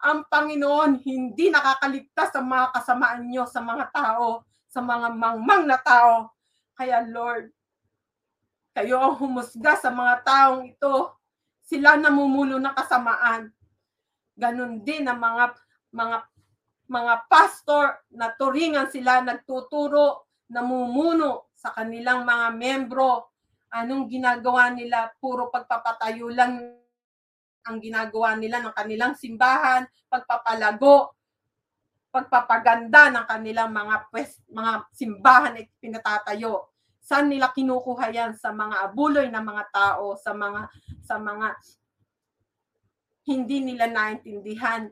ang Panginoon hindi nakakaligtas sa mga kasamaan nyo sa mga tao, sa mga mangmang na tao. Kaya Lord, kayo ang humusga sa mga taong ito. Sila namumuno ng kasamaan. Ganon din ang mga mga mga pastor na turingan sila nagtuturo, namumuno sa kanilang mga membro. Anong ginagawa nila? Puro pagpapatayo lang ang ginagawa nila ng kanilang simbahan, pagpapalago, pagpapaganda ng kanilang mga pwes, mga simbahan na pinatatayo. Saan nila kinukuha yan? Sa mga abuloy ng mga tao, sa mga sa mga hindi nila naintindihan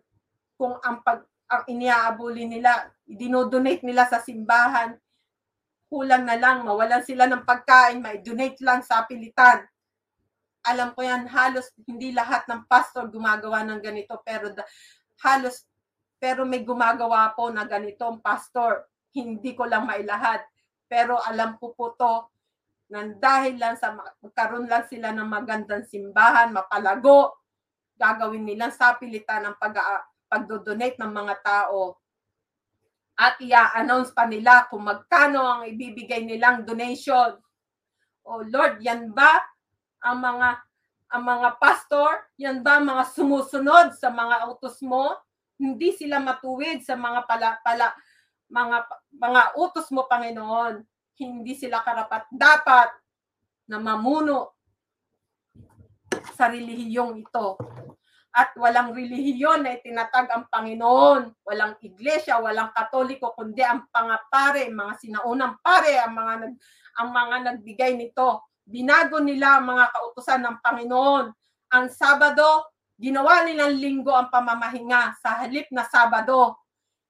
kung ang pag ang iniaabuli nila, dinodonate nila sa simbahan, kulang na lang, mawalan sila ng pagkain, may donate lang sa pilitan. Alam ko yan, halos hindi lahat ng pastor gumagawa ng ganito, pero da, halos, pero may gumagawa po na ganito ang pastor. Hindi ko lang mailahat. Pero alam ko po to, Nang dahil lang sa ma- magkaroon lang sila ng magandang simbahan, mapalago, gagawin nilang sapilitan ang pag pagdodonate ng mga tao at i-announce pa nila kung magkano ang ibibigay nilang donation. O Lord, yan ba ang mga ang mga pastor, yan ba mga sumusunod sa mga utos mo? Hindi sila matuwid sa mga pala, pala mga mga utos mo Panginoon. Hindi sila karapat dapat na mamuno sa relihiyong ito. At walang relihiyon na itinatag ang Panginoon. Walang iglesia, walang katoliko, kundi ang pangapare, mga sinaunang pare, ang mga nag, ang mga nagbigay nito. Binago nila ang mga kautusan ng Panginoon. Ang Sabado, ginawa nilang linggo ang pamamahinga sa halip na Sabado.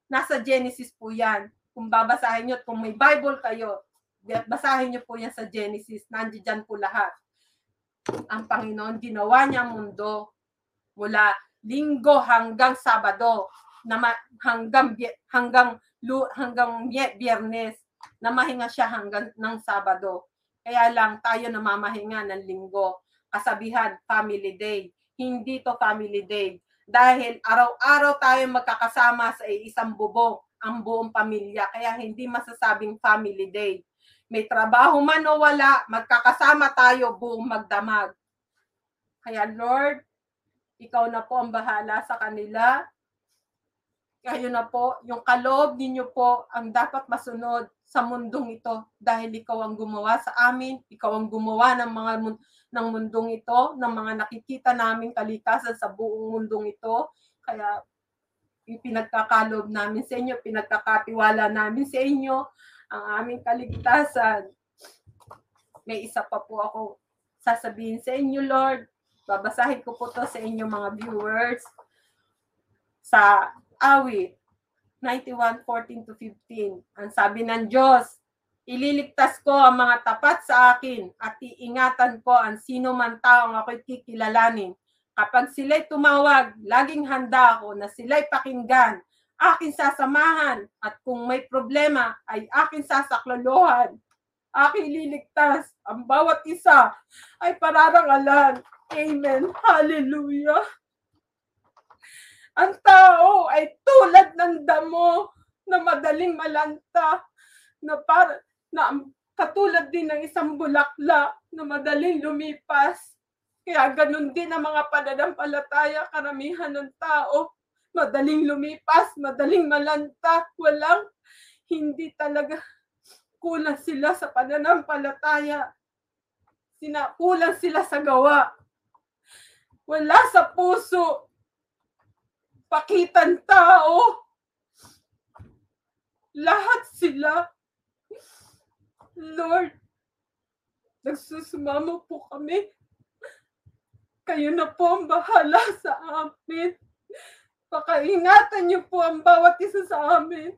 Nasa Genesis po yan. Kung babasahin nyo, kung may Bible kayo, basahin nyo po yan sa Genesis. Nandiyan po lahat. Ang Panginoon, ginawa niya mundo mula linggo hanggang Sabado na ma- hanggang hanggang hanggang Biyernes na mahinga siya hanggang ng Sabado. Kaya lang tayo namamahinga ng linggo. Kasabihan, family day. Hindi to family day. Dahil araw-araw tayo magkakasama sa isang bubong, ang buong pamilya. Kaya hindi masasabing family day. May trabaho man o wala, magkakasama tayo buong magdamag. Kaya Lord, ikaw na po ang bahala sa kanila. Kayo na po, yung kaloob ninyo po ang dapat masunod sa mundong ito dahil ikaw ang gumawa sa amin, ikaw ang gumawa ng mga ng mundong ito, ng mga nakikita naming kalikasan sa buong mundong ito. Kaya ipinagkakalob namin sa inyo, pinagkakatiwala namin sa inyo ang aming kaligtasan. May isa pa po ako sasabihin sa inyo, Lord. Babasahin ko po to sa inyo mga viewers sa awit 91:14 to 15. Ang sabi ng Diyos, ililigtas ko ang mga tapat sa akin at iingatan ko ang sino man taong ako'y kikilalanin. Kapag sila'y tumawag, laging handa ako na sila'y pakinggan, akin sasamahan at kung may problema ay akin sasaklolohan. Aking liligtas ang bawat isa ay pararangalan. Amen. Hallelujah. Ang tao ay tulad ng damo na madaling malanta na para na katulad din ng isang bulaklak na madaling lumipas. Kaya ganun din ang mga pananampalataya, karamihan ng tao. Madaling lumipas, madaling malanta, walang hindi talaga kulang sila sa pananampalataya. Sina, kulang sila sa gawa. Wala sa puso. Pakitan tao. Lahat sila. Lord, nagsusumamo po kami. Kayo na po ang bahala sa amin. Pakaingatan niyo po ang bawat isa sa amin.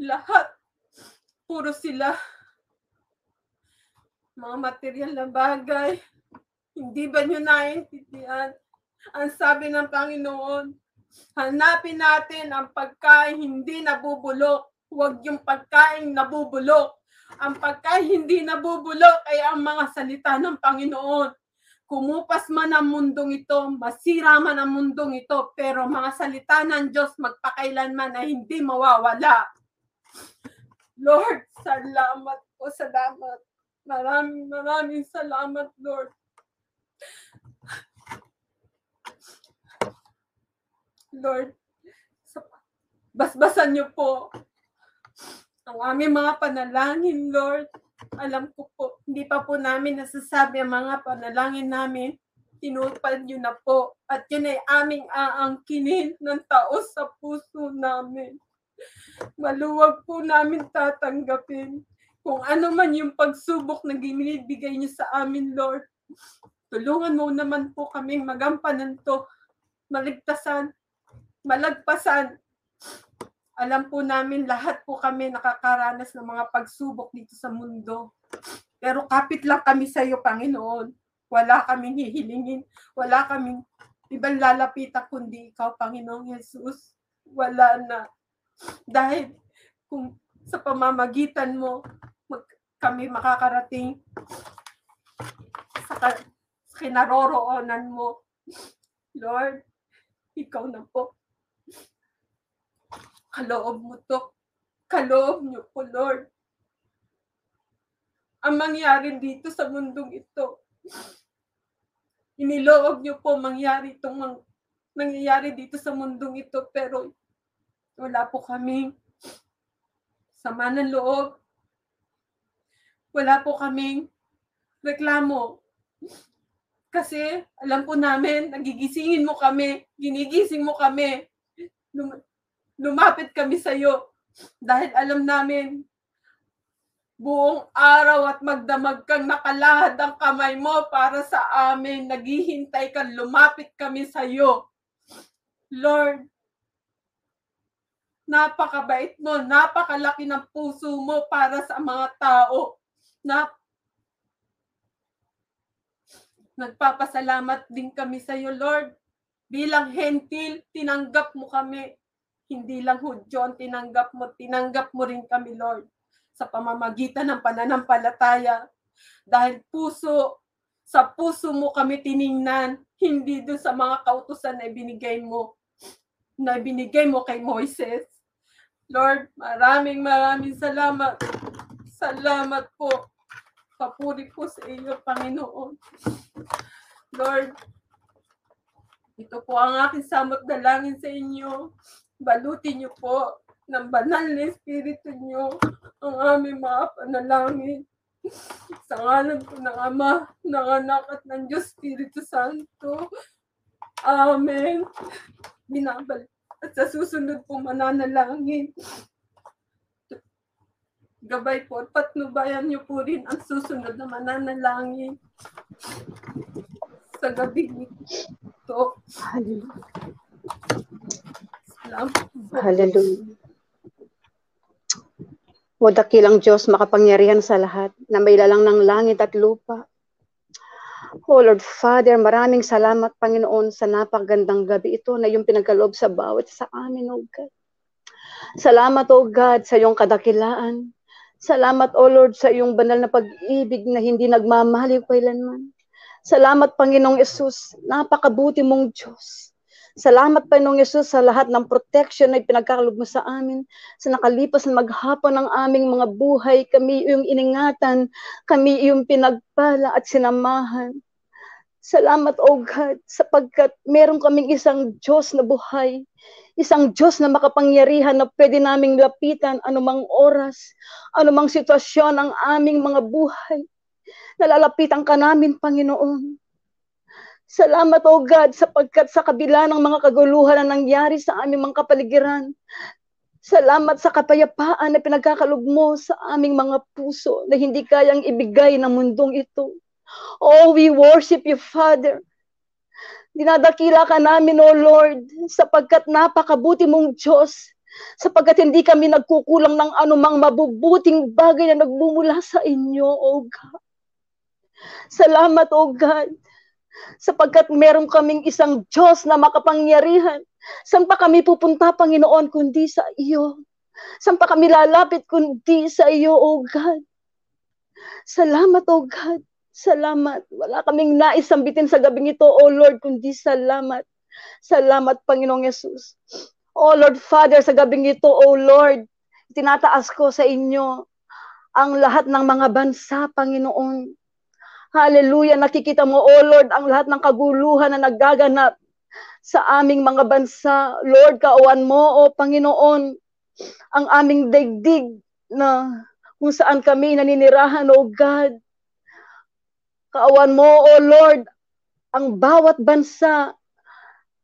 Lahat. Puro sila. Mga material na bagay. Hindi ba nyo naiintindihan? Ang sabi ng Panginoon, hanapin natin ang pagkain hindi nabubulok. Huwag yung pagkain nabubulok. Ang pagkain hindi nabubulok ay ang mga salita ng Panginoon. Kumupas man ang mundong ito, masira man ang mundong ito, pero mga salita ng Diyos magpakailanman ay hindi mawawala. Lord, salamat po, salamat. Maraming maraming salamat, Lord. Lord, sa- basbasan niyo po ang aming mga panalangin, Lord. Alam ko po, hindi pa po namin nasasabi ang mga panalangin namin. Tinupad niyo na po. At yun ay aming aangkinin ng taos sa puso namin. Maluwag po namin tatanggapin kung ano man yung pagsubok na ginibigay niyo sa amin, Lord. Tulungan mo naman po kaming magampanan to, maligtasan, malagpasan. Alam po namin lahat po kami nakakaranas ng mga pagsubok dito sa mundo. Pero kapit lang kami sa iyo, Panginoon. Wala kaming hihilingin. Wala kaming ibang lalapitan kundi ikaw, Panginoong Jesus. Wala na. Dahil kung sa pamamagitan mo, kami makakarating sa, kinaroroonan mo. Lord, ikaw na po. Kaloob mo to. Kaloob niyo po, Lord. Ang mangyari dito sa mundong ito. Iniloob niyo po mangyari itong mang, nangyayari dito sa mundong ito pero wala po kaming sama ng loob. Wala po kaming reklamo. Kasi alam po namin, nagigisingin mo kami, ginigising mo kami. Lum- lumapit kami sa iyo dahil alam namin buong araw at magdamag kang nakalahad ang kamay mo para sa amin. Naghihintay ka, lumapit kami sa iyo. Lord, napakabait mo, napakalaki ng puso mo para sa mga tao. Na Nagpapasalamat din kami sa iyo, Lord. Bilang hentil, tinanggap mo kami. Hindi lang Hudyo ang tinanggap mo, tinanggap mo rin kami, Lord, sa pamamagitan ng pananampalataya. Dahil puso, sa puso mo kami tiningnan, hindi doon sa mga kautusan na ibinigay mo, na ibinigay mo kay Moises. Lord, maraming maraming salamat. Salamat po. Papuri po sa iyo, Panginoon. Lord, ito po ang aking samot dalangin sa inyo. Balutin niyo po ng banal na Espiritu niyo ang aming mga panalangin. Sa ngalan po ng Ama, ng Anak at ng Diyos Espiritu Santo. Amen. Binabalik. At sa susunod po mananalangin. Gabay po at patnubayan niyo po rin ang susunod na mananalangin sa gabi ito. Salamat po. Hallelujah. O dakilang Diyos, makapangyarihan sa lahat, na may lalang ng langit at lupa. Oh Lord Father, maraming salamat Panginoon sa napakagandang gabi ito na yung pinagkaloob sa bawat sa amin, O God. Salamat, O God, sa iyong kadakilaan. Salamat, O Lord, sa iyong banal na pag-ibig na hindi nagmamaliw kailanman. Salamat, Panginoong Yesus. Napakabuti mong Diyos. Salamat, Panginoong Yesus, sa lahat ng protection na ipinagkakalob mo sa amin. Sa nakalipas na maghapon ng aming mga buhay, kami iyong iningatan, kami iyong pinagpala at sinamahan. Salamat, O God, sapagkat meron kaming isang Diyos na buhay, isang Diyos na makapangyarihan na pwede naming lapitan anumang oras, anumang sitwasyon ng aming mga buhay. Nalalapitan ka namin, Panginoon. Salamat, O God, sapagkat sa kabila ng mga kaguluhan na nangyari sa aming mga kapaligiran, salamat sa kapayapaan na pinagkakalog mo sa aming mga puso na hindi kayang ibigay ng mundong ito. Oh, we worship you, Father. Dinadakila ka namin, O Lord, sapagkat napakabuti mong Diyos, sapagkat hindi kami nagkukulang ng anumang mabubuting bagay na nagmumula sa inyo, O God. Salamat, O God, sapagkat meron kaming isang Diyos na makapangyarihan. Saan pa kami pupunta, Panginoon, kundi sa iyo? Saan pa kami lalapit kundi sa iyo, O God? Salamat, O God. Salamat. Wala kaming nais sambitin sa gabing ito, O Lord, kundi salamat. Salamat, Panginoong Yesus. O Lord Father, sa gabing ito, O Lord, tinataas ko sa inyo ang lahat ng mga bansa, Panginoon. Hallelujah. Nakikita mo, O Lord, ang lahat ng kaguluhan na nagaganap sa aming mga bansa. Lord, kauan mo, O Panginoon, ang aming daigdig na kung saan kami naninirahan, O God. Kaawan mo, O Lord, ang bawat bansa,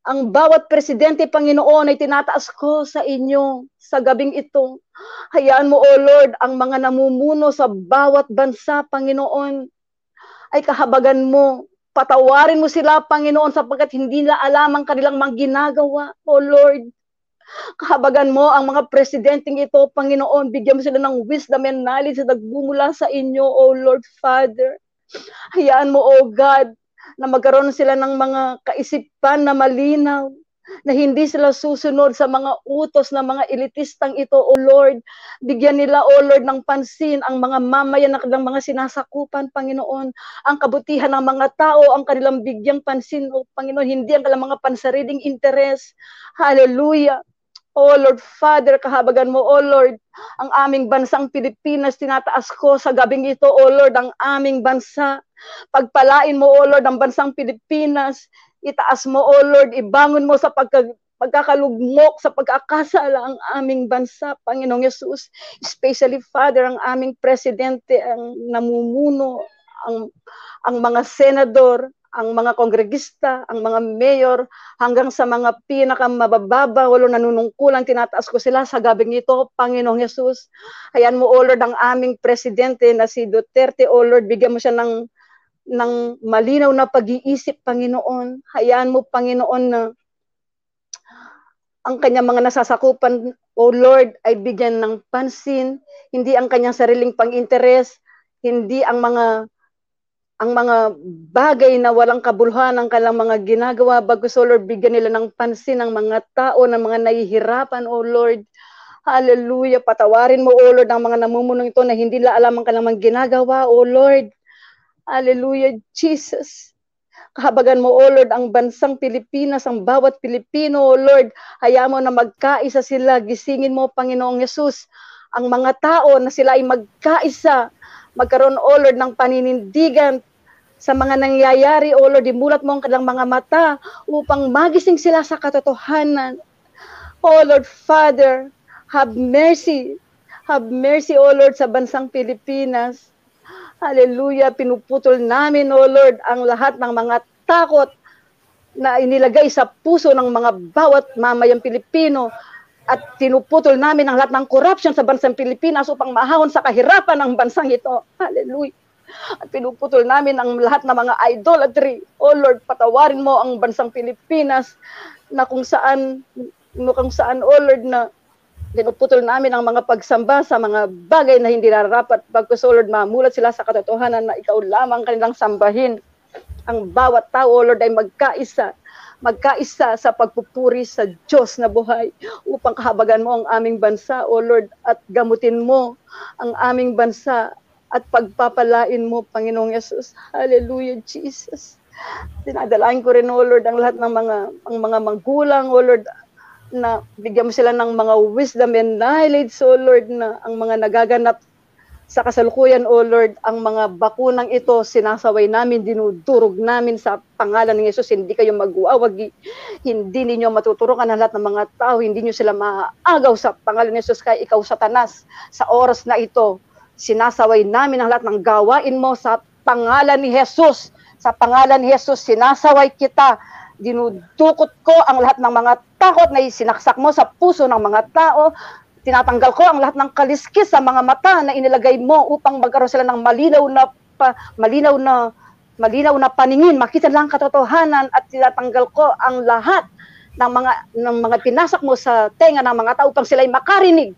ang bawat presidente, Panginoon, ay tinataas ko sa inyo sa gabing ito. Hayaan mo, O Lord, ang mga namumuno sa bawat bansa, Panginoon, ay kahabagan mo. Patawarin mo sila, Panginoon, sapagkat hindi na alam ang kanilang mga ginagawa, O Lord. Kahabagan mo ang mga presidenteng ito, Panginoon. Bigyan mo sila ng wisdom and knowledge na nagbumula sa inyo, O Lord Father. Hayaan mo, O God, na magkaroon sila ng mga kaisipan na malinaw. na hindi sila susunod sa mga utos ng mga elitistang ito, O Lord. Bigyan nila, O Lord, ng pansin ang mga mamayan ng mga sinasakupan, Panginoon. Ang kabutihan ng mga tao, ang kanilang bigyang pansin, O Panginoon, hindi ang kanilang mga pansariling interes. Hallelujah. O Lord Father, kahabagan mo, O Lord, ang aming bansang Pilipinas, tinataas ko sa gabing ito, O Lord, ang aming bansa. Pagpalain mo, O Lord, ang bansang Pilipinas. Itaas mo, O Lord, ibangon mo sa pagka, pagkakalugmok, sa pagkakasala ang aming bansa, Panginoong Yesus. Especially, Father, ang aming presidente, ang namumuno, ang, ang mga senador, ang mga kongregista, ang mga mayor, hanggang sa mga pinakamabababa, walo nanunungkulan, tinataas ko sila sa gabing ito, Panginoong Yesus. Hayan mo, O Lord, ang aming presidente na si Duterte, O Lord, bigyan mo siya ng, ng malinaw na pag-iisip, Panginoon. Hayaan mo, Panginoon, na ang kanyang mga nasasakupan, O Lord, ay bigyan ng pansin, hindi ang kanyang sariling pang-interes, hindi ang mga ang mga bagay na walang kabuluhan ang kanilang mga ginagawa bago so Lord bigyan nila ng pansin ang mga tao ng mga nahihirapan o Lord. Hallelujah. Patawarin mo o Lord ang mga namumunong ito na hindi nila alam ang mga ginagawa o Lord. Hallelujah Jesus. Kahabagan mo, O Lord, ang bansang Pilipinas, ang bawat Pilipino, O Lord, hayaan mo na magkaisa sila, gisingin mo, Panginoong Yesus, ang mga tao na sila ay magkaisa, magkaroon, O Lord, ng paninindigan sa mga nangyayari, O Lord, imulat mo ang kanilang mga mata upang magising sila sa katotohanan. O Lord, Father, have mercy, have mercy, O Lord, sa bansang Pilipinas. Hallelujah, pinuputol namin, O Lord, ang lahat ng mga takot na inilagay sa puso ng mga bawat mamayang Pilipino at tinuputol namin ang lahat ng corruption sa bansang Pilipinas upang mahahon sa kahirapan ng bansang ito. Hallelujah. At pinuputol namin ang lahat ng mga idolatry. O Lord, patawarin mo ang bansang Pilipinas na kung saan, kung saan, O Lord, na pinuputol namin ang mga pagsamba sa mga bagay na hindi nararapat. Bagkus, O Lord, mamulat sila sa katotohanan na ikaw lamang kanilang sambahin. Ang bawat tao, O Lord, ay magkaisa magkaisa sa pagpupuri sa Diyos na buhay upang kahabagan mo ang aming bansa, O Lord, at gamutin mo ang aming bansa at pagpapalain mo, Panginoong Yesus. Hallelujah, Jesus. Dinadalain ko rin, O Lord, ang lahat ng mga, ang mga magulang, O Lord, na bigyan mo sila ng mga wisdom and knowledge, O Lord, na ang mga nagaganap sa kasalukuyan, O Lord, ang mga bakunang ito, sinasaway namin, dinudurog namin sa pangalan ng Yesus, hindi kayo magwawagi, hindi ninyo matuturukan ang lahat ng mga tao, hindi nyo sila maaagaw sa pangalan ng Yesus, kaya ikaw, Satanas, sa oras na ito, sinasaway namin ang lahat ng gawain mo sa pangalan ni Jesus. Sa pangalan ni Jesus, sinasaway kita. Dinudukot ko ang lahat ng mga takot na sinaksak mo sa puso ng mga tao. Tinatanggal ko ang lahat ng kaliskis sa mga mata na inilagay mo upang magkaroon sila ng malinaw na pa, malinaw na malinaw na paningin, makita lang katotohanan at tinatanggal ko ang lahat ng mga ng mga pinasak mo sa tenga ng mga tao upang sila ay makarinig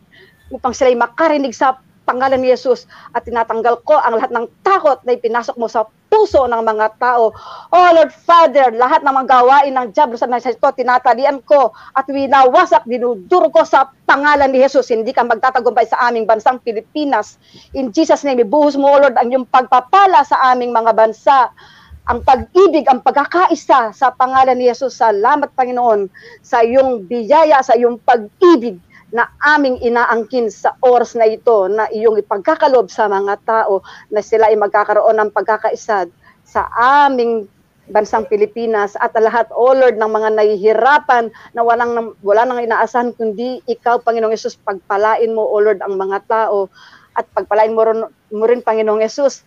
upang sila ay makarinig sa pangalan ni Jesus at tinatanggal ko ang lahat ng takot na ipinasok mo sa puso ng mga tao. Oh Lord Father, lahat ng mga gawain ng Diablo sa nasa ito, tinatalian ko at winawasak, dinuduro ko sa pangalan ni Jesus. Hindi ka magtatagumpay sa aming bansang Pilipinas. In Jesus name, ibuhos mo, oh Lord, ang iyong pagpapala sa aming mga bansa ang pag-ibig, ang pagkakaisa sa pangalan ni Jesus. Salamat, Panginoon, sa iyong biyaya, sa iyong pag-ibig na aming inaangkin sa oras na ito na iyong ipagkakalob sa mga tao na sila ay magkakaroon ng pagkakaisad sa aming bansang Pilipinas. At lahat, O Lord, ng mga nahihirapan na walang, wala nang inaasahan kundi ikaw, Panginoong Yesus, pagpalain mo, O Lord, ang mga tao. At pagpalain mo rin, mo rin Panginoong Yesus,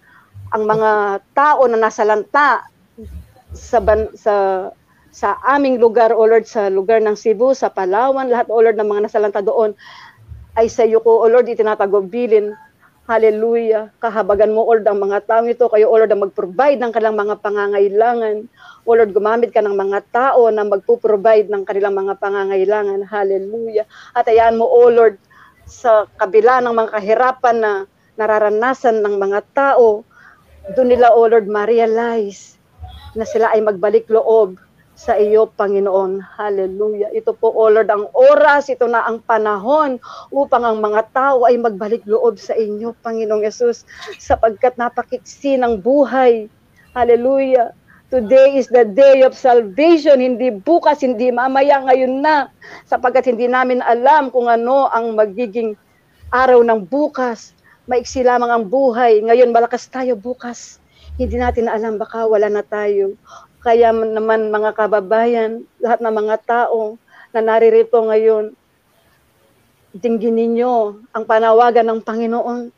ang mga tao na nasa lanta sa, ban, sa sa aming lugar, O Lord, sa lugar ng Cebu, sa Palawan, lahat, O Lord, ng mga nasalanta doon, ay sa iyo ko, O Lord, itinatagobilin. Hallelujah. Kahabagan mo, O Lord, ang mga taong ito. Kayo, O Lord, ang mag-provide ng kanilang mga pangangailangan. O Lord, gumamit ka ng mga tao na magpo-provide ng kanilang mga pangangailangan. Hallelujah. At ayaan mo, O Lord, sa kabila ng mga kahirapan na nararanasan ng mga tao, doon nila, O Lord, ma-realize na sila ay magbalik loob sa iyo, Panginoon. Hallelujah. Ito po, O Lord, ang oras, ito na ang panahon upang ang mga tao ay magbalik loob sa inyo, Panginoong Yesus, sapagkat napakiksi ng buhay. Hallelujah. Today is the day of salvation, hindi bukas, hindi mamaya, ngayon na, sapagkat hindi namin alam kung ano ang magiging araw ng bukas. Maiksi lamang ang buhay. Ngayon, malakas tayo bukas. Hindi natin alam, baka wala na tayo. Kaya naman mga kababayan, lahat ng mga tao na naririto ngayon, dinggin ninyo ang panawagan ng Panginoon.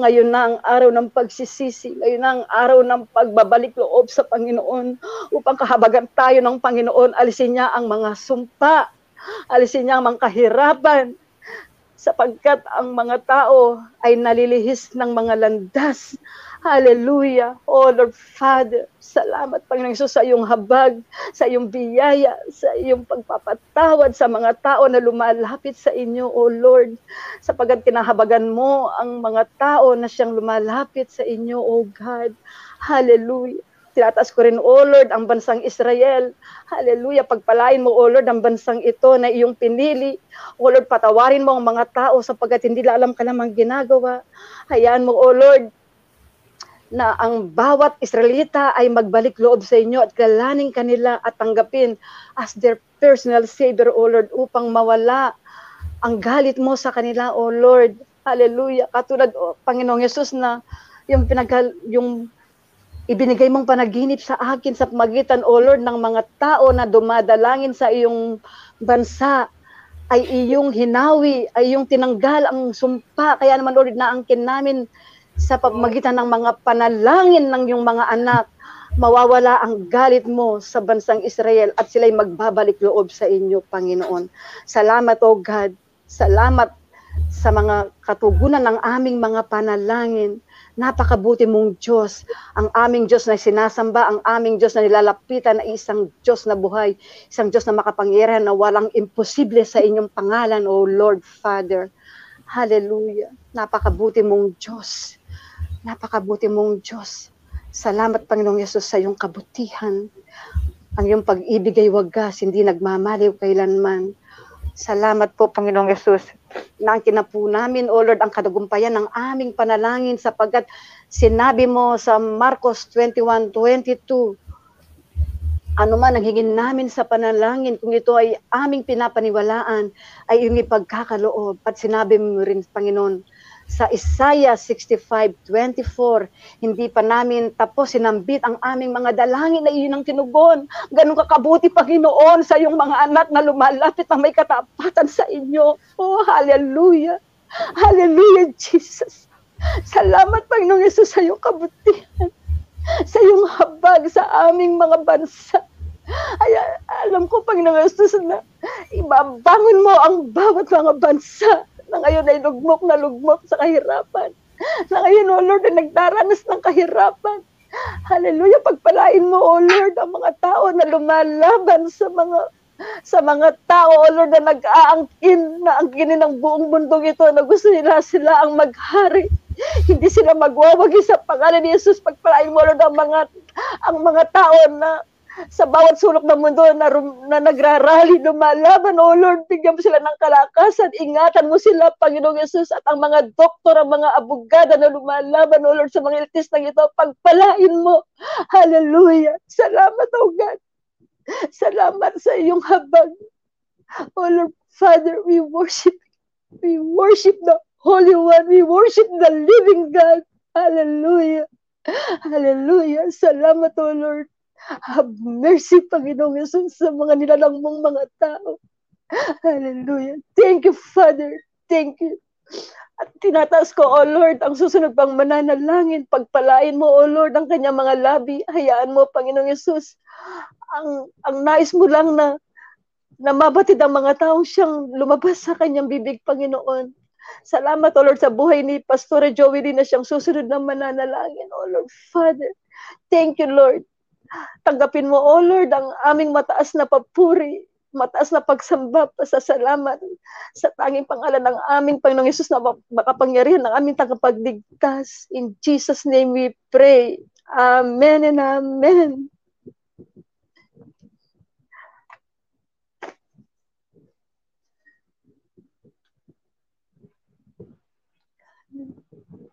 Ngayon na ang araw ng pagsisisi. Ngayon na ang araw ng pagbabalik loob sa Panginoon upang kahabagan tayo ng Panginoon. Alisin niya ang mga sumpa. Alisin niya ang mga kahirapan. Sapagkat ang mga tao ay nalilihis ng mga landas. Hallelujah. Oh Lord Father, salamat Panginoon Jesus sa iyong habag, sa iyong biyaya, sa iyong pagpapatawad sa mga tao na lumalapit sa inyo, oh Lord. Sapagat kinahabagan mo ang mga tao na siyang lumalapit sa inyo, oh God. Hallelujah. Tinataas ko rin, O Lord, ang bansang Israel. Hallelujah. Pagpalain mo, O Lord, ang bansang ito na iyong pinili. O Lord, patawarin mo ang mga tao sapagkat hindi alam ka namang ginagawa. Hayaan mo, O Lord, na ang bawat Israelita ay magbalik loob sa inyo at kalaning kanila at tanggapin as their personal Savior, O Lord, upang mawala ang galit mo sa kanila, O Lord. Hallelujah. Katulad, o, Panginoong Yesus, na yung, pinag yung ibinigay mong panaginip sa akin sa magitan, O Lord, ng mga tao na dumadalangin sa iyong bansa ay iyong hinawi, ay iyong tinanggal ang sumpa. Kaya naman, Lord, naangkin namin sa pamagitan ng mga panalangin ng iyong mga anak, mawawala ang galit mo sa bansang Israel at sila'y magbabalik loob sa inyo, Panginoon. Salamat, O God. Salamat sa mga katugunan ng aming mga panalangin. Napakabuti mong Diyos. Ang aming Diyos na sinasamba, ang aming Diyos na nilalapitan ay isang Diyos na buhay, isang Diyos na makapangyarihan na walang imposible sa inyong pangalan, O Lord Father. Hallelujah. Napakabuti mong Diyos. Napakabuti mong Diyos. Salamat, Panginoong Yesus, sa iyong kabutihan. Ang iyong pag-ibig ay wagas, hindi nagmamaliw kailanman. Salamat po, Panginoong Yesus, na ang kinapu namin, O Lord, ang kadagumpayan ng aming panalangin sapagkat sinabi mo sa Marcos 21:22, ano man ang hingin namin sa panalangin, kung ito ay aming pinapaniwalaan, ay iyong ipagkakaloob. At sinabi mo rin, Panginoon, sa Isaiah 65:24, hindi pa namin tapos sinambit ang aming mga dalangin na iyon ang tinugon. Ganun kakabuti, Panginoon, sa iyong mga anak na lumalapit na may katapatan sa inyo. Oh, hallelujah. Hallelujah, Jesus. Salamat, Panginoong Yesus, sa iyong kabutihan sa iyong habag sa aming mga bansa. Ay, alam ko, Panginoong Jesus, na ibabangon mo ang bawat mga bansa na ngayon ay lugmok na lugmok sa kahirapan. Na ngayon, O Lord, ay nagdaranas ng kahirapan. Hallelujah, pagpalain mo, O Lord, ang mga tao na lumalaban sa mga sa mga tao, O Lord, na nag-aangkin, na angkinin ng buong mundong ito, na gusto nila sila ang maghari. Hindi sila magwawagi sa pangalan ni Jesus. Pagpalain mo, Lord, ang mga, ang mga tao na sa bawat sulok ng mundo na, rum, na nagrarally, lumalaban, O Lord, bigyan mo sila ng kalakasan, ingatan mo sila, Panginoong Yesus, at ang mga doktor, ang mga abogada na lumalaban, O Lord, sa mga iltis ng ito, pagpalain mo. Hallelujah. Salamat, O God. Salamat sa iyong habag. O Lord, Father, we worship, we worship the Holy One, we worship the living God. Hallelujah. Hallelujah. Salamat, O Lord. Have mercy, Panginoong Yesus, sa mga nilalang mong mga tao. Hallelujah. Thank you, Father. Thank you. At tinataas ko, O Lord, ang susunod pang mananalangin. Pagpalain mo, O Lord, ang kanyang mga labi. Hayaan mo, Panginoong Yesus. Ang, ang nais mo lang na na mabatid ang mga taong siyang lumabas sa kanyang bibig, Panginoon. Salamat, O Lord, sa buhay ni Pastor Joey na siyang susunod na mananalangin, O Lord, Father. Thank you, Lord. Tanggapin mo, O Lord, ang aming mataas na papuri, mataas na pagsamba, pasasalamat sa tanging pangalan ng aming Panginoong Yesus na makapangyarihan ng aming tagapagligtas. In Jesus' name we pray. Amen and amen.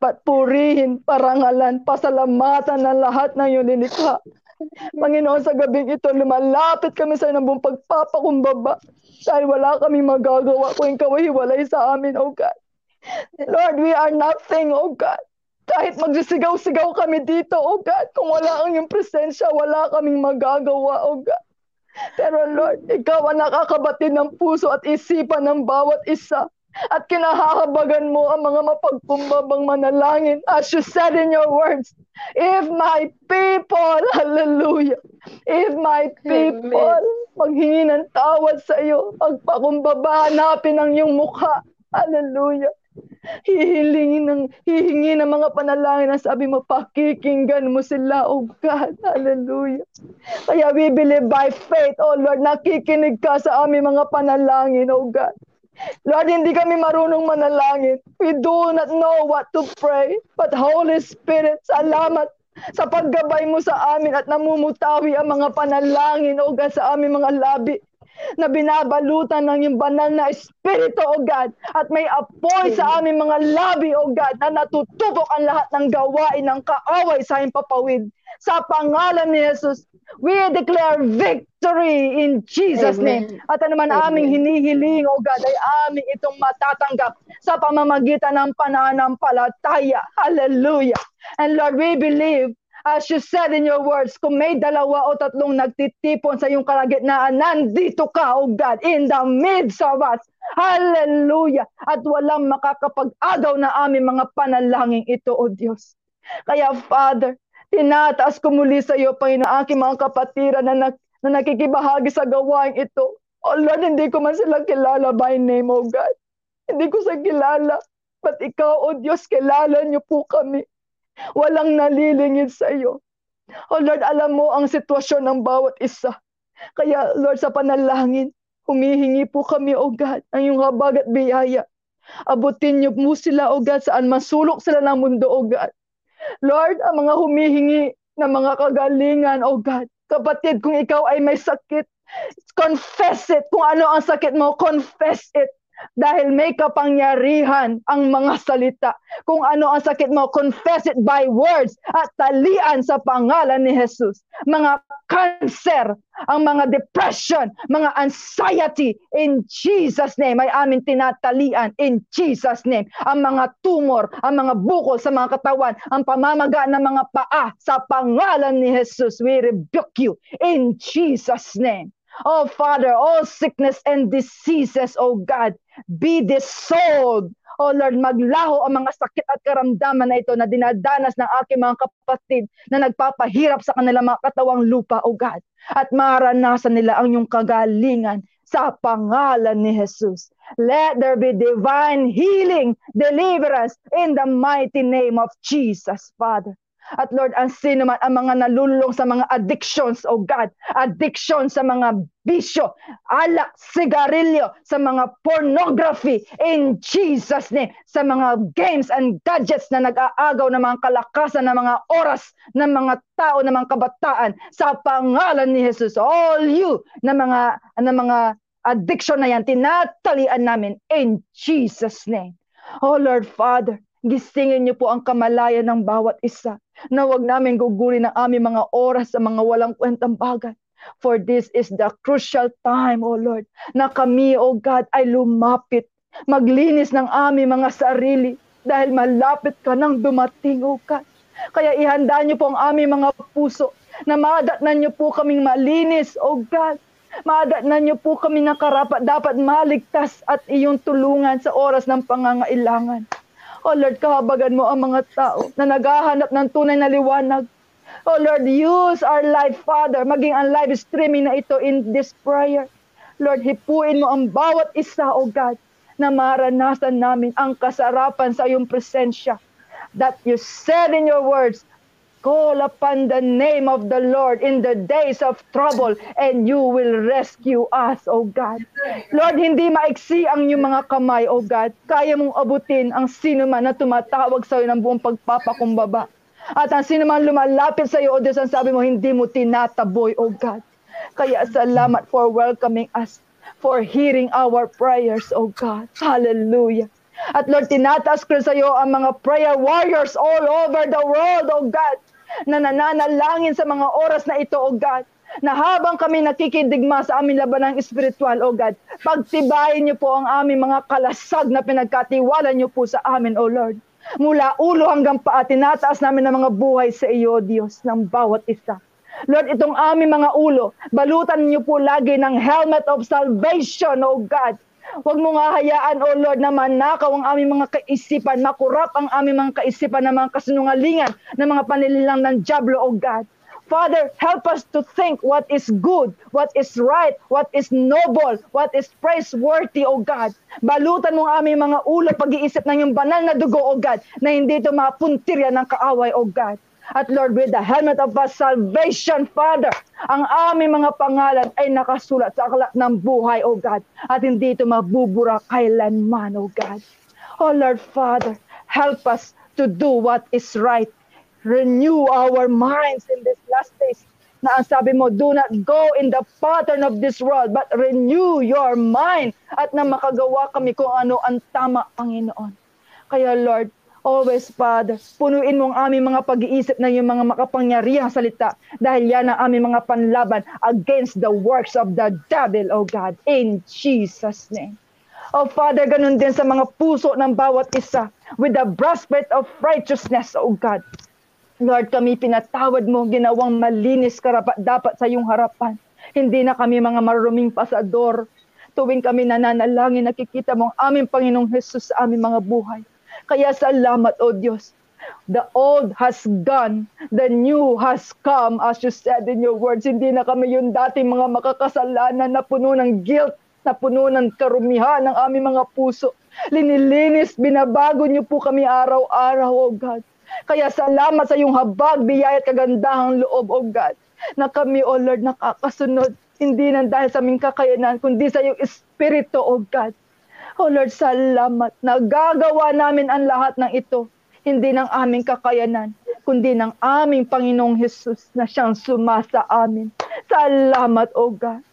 Patpurihin, parangalan, pasalamatan ng lahat ng yunilikha. Panginoon, sa gabing ito, lumalapit kami sa ng buong pagpapakumbaba dahil wala kaming magagawa kung ikaw ay hiwalay sa amin, O God. Lord, we are nothing, O God. Kahit magsisigaw-sigaw kami dito, O God, kung wala ang iyong presensya, wala kaming magagawa, O God. Pero Lord, ikaw ang nakakabatid ng puso at isipan ng bawat isa. At kinahahabagan mo ang mga mapagkumbabang manalangin. As you said in your words, if my people, hallelujah, if my people, maghingi ng tawad sa iyo, pagpakumbaba, hanapin ang iyong mukha, hallelujah. Hihilingin ng, hihingi ng mga panalangin ang sabi mo, pakikinggan mo sila, oh God, hallelujah. Kaya we believe by faith, oh Lord, nakikinig ka sa aming mga panalangin, oh God. Lord, hindi kami marunong manalangin. We do not know what to pray. But Holy Spirit, salamat sa paggabay mo sa amin at namumutawi ang mga panalangin, O God, sa aming mga labi na binabalutan ng iyong banal na Espiritu, O God, at may apoy sa aming mga labi, O God, na natutupok ang lahat ng gawain ng kaaway sa aming papawid. Sa pangalan ni Jesus, we declare victory in Jesus' Amen. name. At ano man aming hinihiling, O God, ay aming itong matatanggap sa pamamagitan ng pananampalataya. Hallelujah. And Lord, we believe As you said in your words, kung may dalawa o tatlong nagtitipon sa iyong kalagitnaan, nandito ka, O God, in the midst of us. Hallelujah! At walang makakapag-agaw na aming mga panalangin ito, O Diyos. Kaya, Father, tinataas ko muli sa iyo, Panginoon, aking mga kapatiran na, nak- na nakikibahagi sa gawain ito. Oh Lord, hindi ko man sila kilala by name, O God. Hindi ko sa kilala. But ikaw, O Diyos, kilala niyo po kami. Walang nalilingid sa iyo. O Lord, alam mo ang sitwasyon ng bawat isa. Kaya Lord, sa panalangin, humihingi po kami, O God, ang iyong habag at biyaya. Abutin niyo mo sila, O God, saan masulok sila ng mundo, O God. Lord, ang mga humihingi ng mga kagalingan, O God. Kapatid, kung ikaw ay may sakit, confess it. Kung ano ang sakit mo, confess it. Dahil may kapangyarihan ang mga salita. Kung ano ang sakit mo, confess it by words at talian sa pangalan ni Jesus. Mga cancer, ang mga depression, mga anxiety, in Jesus' name, ay amin tinatalian in Jesus' name. Ang mga tumor, ang mga bukol sa mga katawan, ang pamamaga ng mga paa, sa pangalan ni Jesus, we rebuke you in Jesus' name. Oh Father, all sickness and diseases, oh God, be dissolved. Oh Lord, maglaho ang mga sakit at karamdaman na ito na dinadanas ng aking mga kapatid na nagpapahirap sa kanilang mga katawang lupa, oh God. At maranasan nila ang iyong kagalingan sa pangalan ni Jesus. Let there be divine healing, deliverance in the mighty name of Jesus, Father. At Lord, ang sino man ang mga nalulong sa mga addictions, oh God, addiction sa mga bisyo, alak, sigarilyo, sa mga pornography, in Jesus name, sa mga games and gadgets na nag-aagaw ng mga kalakasan ng mga oras ng mga tao, ng mga kabataan, sa pangalan ni Jesus, all you na mga, na mga addiction na yan, tinatalian namin in Jesus name. Oh Lord Father, gisingin niyo po ang kamalayan ng bawat isa na wag namin gugulin ang aming mga oras sa mga walang kwentang bagay. For this is the crucial time, O Lord, na kami, O God, ay lumapit, maglinis ng aming mga sarili dahil malapit ka nang dumating, O God. Kaya ihanda niyo po ang aming mga puso na madatnan niyo po kaming malinis, O God. Madatnan niyo po kami na karapat dapat maligtas at iyong tulungan sa oras ng pangangailangan. Oh Lord, kahabagan mo ang mga tao na naghahanap ng tunay na liwanag. Oh Lord, use our life, Father, maging ang live streaming na ito in this prayer. Lord, hipuin mo ang bawat isa, O God, na maranasan namin ang kasarapan sa iyong presensya. That you said in your words, Call upon the name of the Lord in the days of trouble and you will rescue us, O God. Lord, hindi maiksi ang iyong mga kamay, O God. Kaya mong abutin ang sino man na tumatawag sa iyo ng buong pagpapakumbaba. At ang sino man lumalapit sa iyo, O Diyos, ang sabi mo, hindi mo tinataboy, O God. Kaya salamat for welcoming us, for hearing our prayers, O God. Hallelujah. At Lord, tinataas ko sa iyo ang mga prayer warriors all over the world, O God, na nananalangin sa mga oras na ito, O God na habang kami nakikidigma sa aming labanang espiritual, O God, pagtibayin niyo po ang aming mga kalasag na pinagkatiwala niyo po sa amin, O Lord. Mula ulo hanggang paa, tinataas namin ang mga buhay sa iyo, Diyos, ng bawat isa. Lord, itong aming mga ulo, balutan niyo po lagi ng helmet of salvation, O God. Huwag mo nga hayaan, O Lord, na manakaw ang aming mga kaisipan, makurap ang aming mga kaisipan ng mga kasinungalingan, ng mga panililang ng Diablo, O God. Father, help us to think what is good, what is right, what is noble, what is praiseworthy, O God. Balutan mo aming mga ulo pag-iisip ng iyong banal na dugo, O God, na hindi ito mapuntirya ng kaaway, O God. At Lord, with the helmet of our salvation, Father, ang aming mga pangalan ay nakasulat sa aklat ng buhay, O God. At hindi ito mabubura kailanman, O God. Oh Lord, Father, help us to do what is right renew our minds in these last days. Na ang sabi mo, do not go in the pattern of this world, but renew your mind at na makagawa kami kung ano ang tama, Panginoon. Kaya Lord, always Father, punuin mo ang aming mga pag-iisip na yung mga makapangyarihang salita dahil yan ang aming mga panlaban against the works of the devil, O God, in Jesus' name. Oh Father, ganun din sa mga puso ng bawat isa with the breastplate of righteousness, O God. Lord, kami pinatawad mo, ginawang malinis karapat dapat sa iyong harapan. Hindi na kami mga maruming pasador. Tuwing kami nananalangin, nakikita mo ang aming Panginoong Jesus sa aming mga buhay. Kaya salamat, O Diyos. The old has gone, the new has come, as you said in your words. Hindi na kami yung dating mga makakasalanan na puno ng guilt, na puno ng karumihan ng aming mga puso. Linilinis, binabago niyo po kami araw-araw, O God. Kaya salamat sa iyong habag, biyaya at kagandahang loob, O God, na kami, O Lord, nakakasunod, hindi na dahil sa aming kakayanan, kundi sa iyong Espiritu, O God. O Lord, salamat. Nagagawa namin ang lahat ng ito, hindi ng aming kakayanan, kundi ng aming Panginoong Jesus na siyang sumasa amin. Salamat, O God.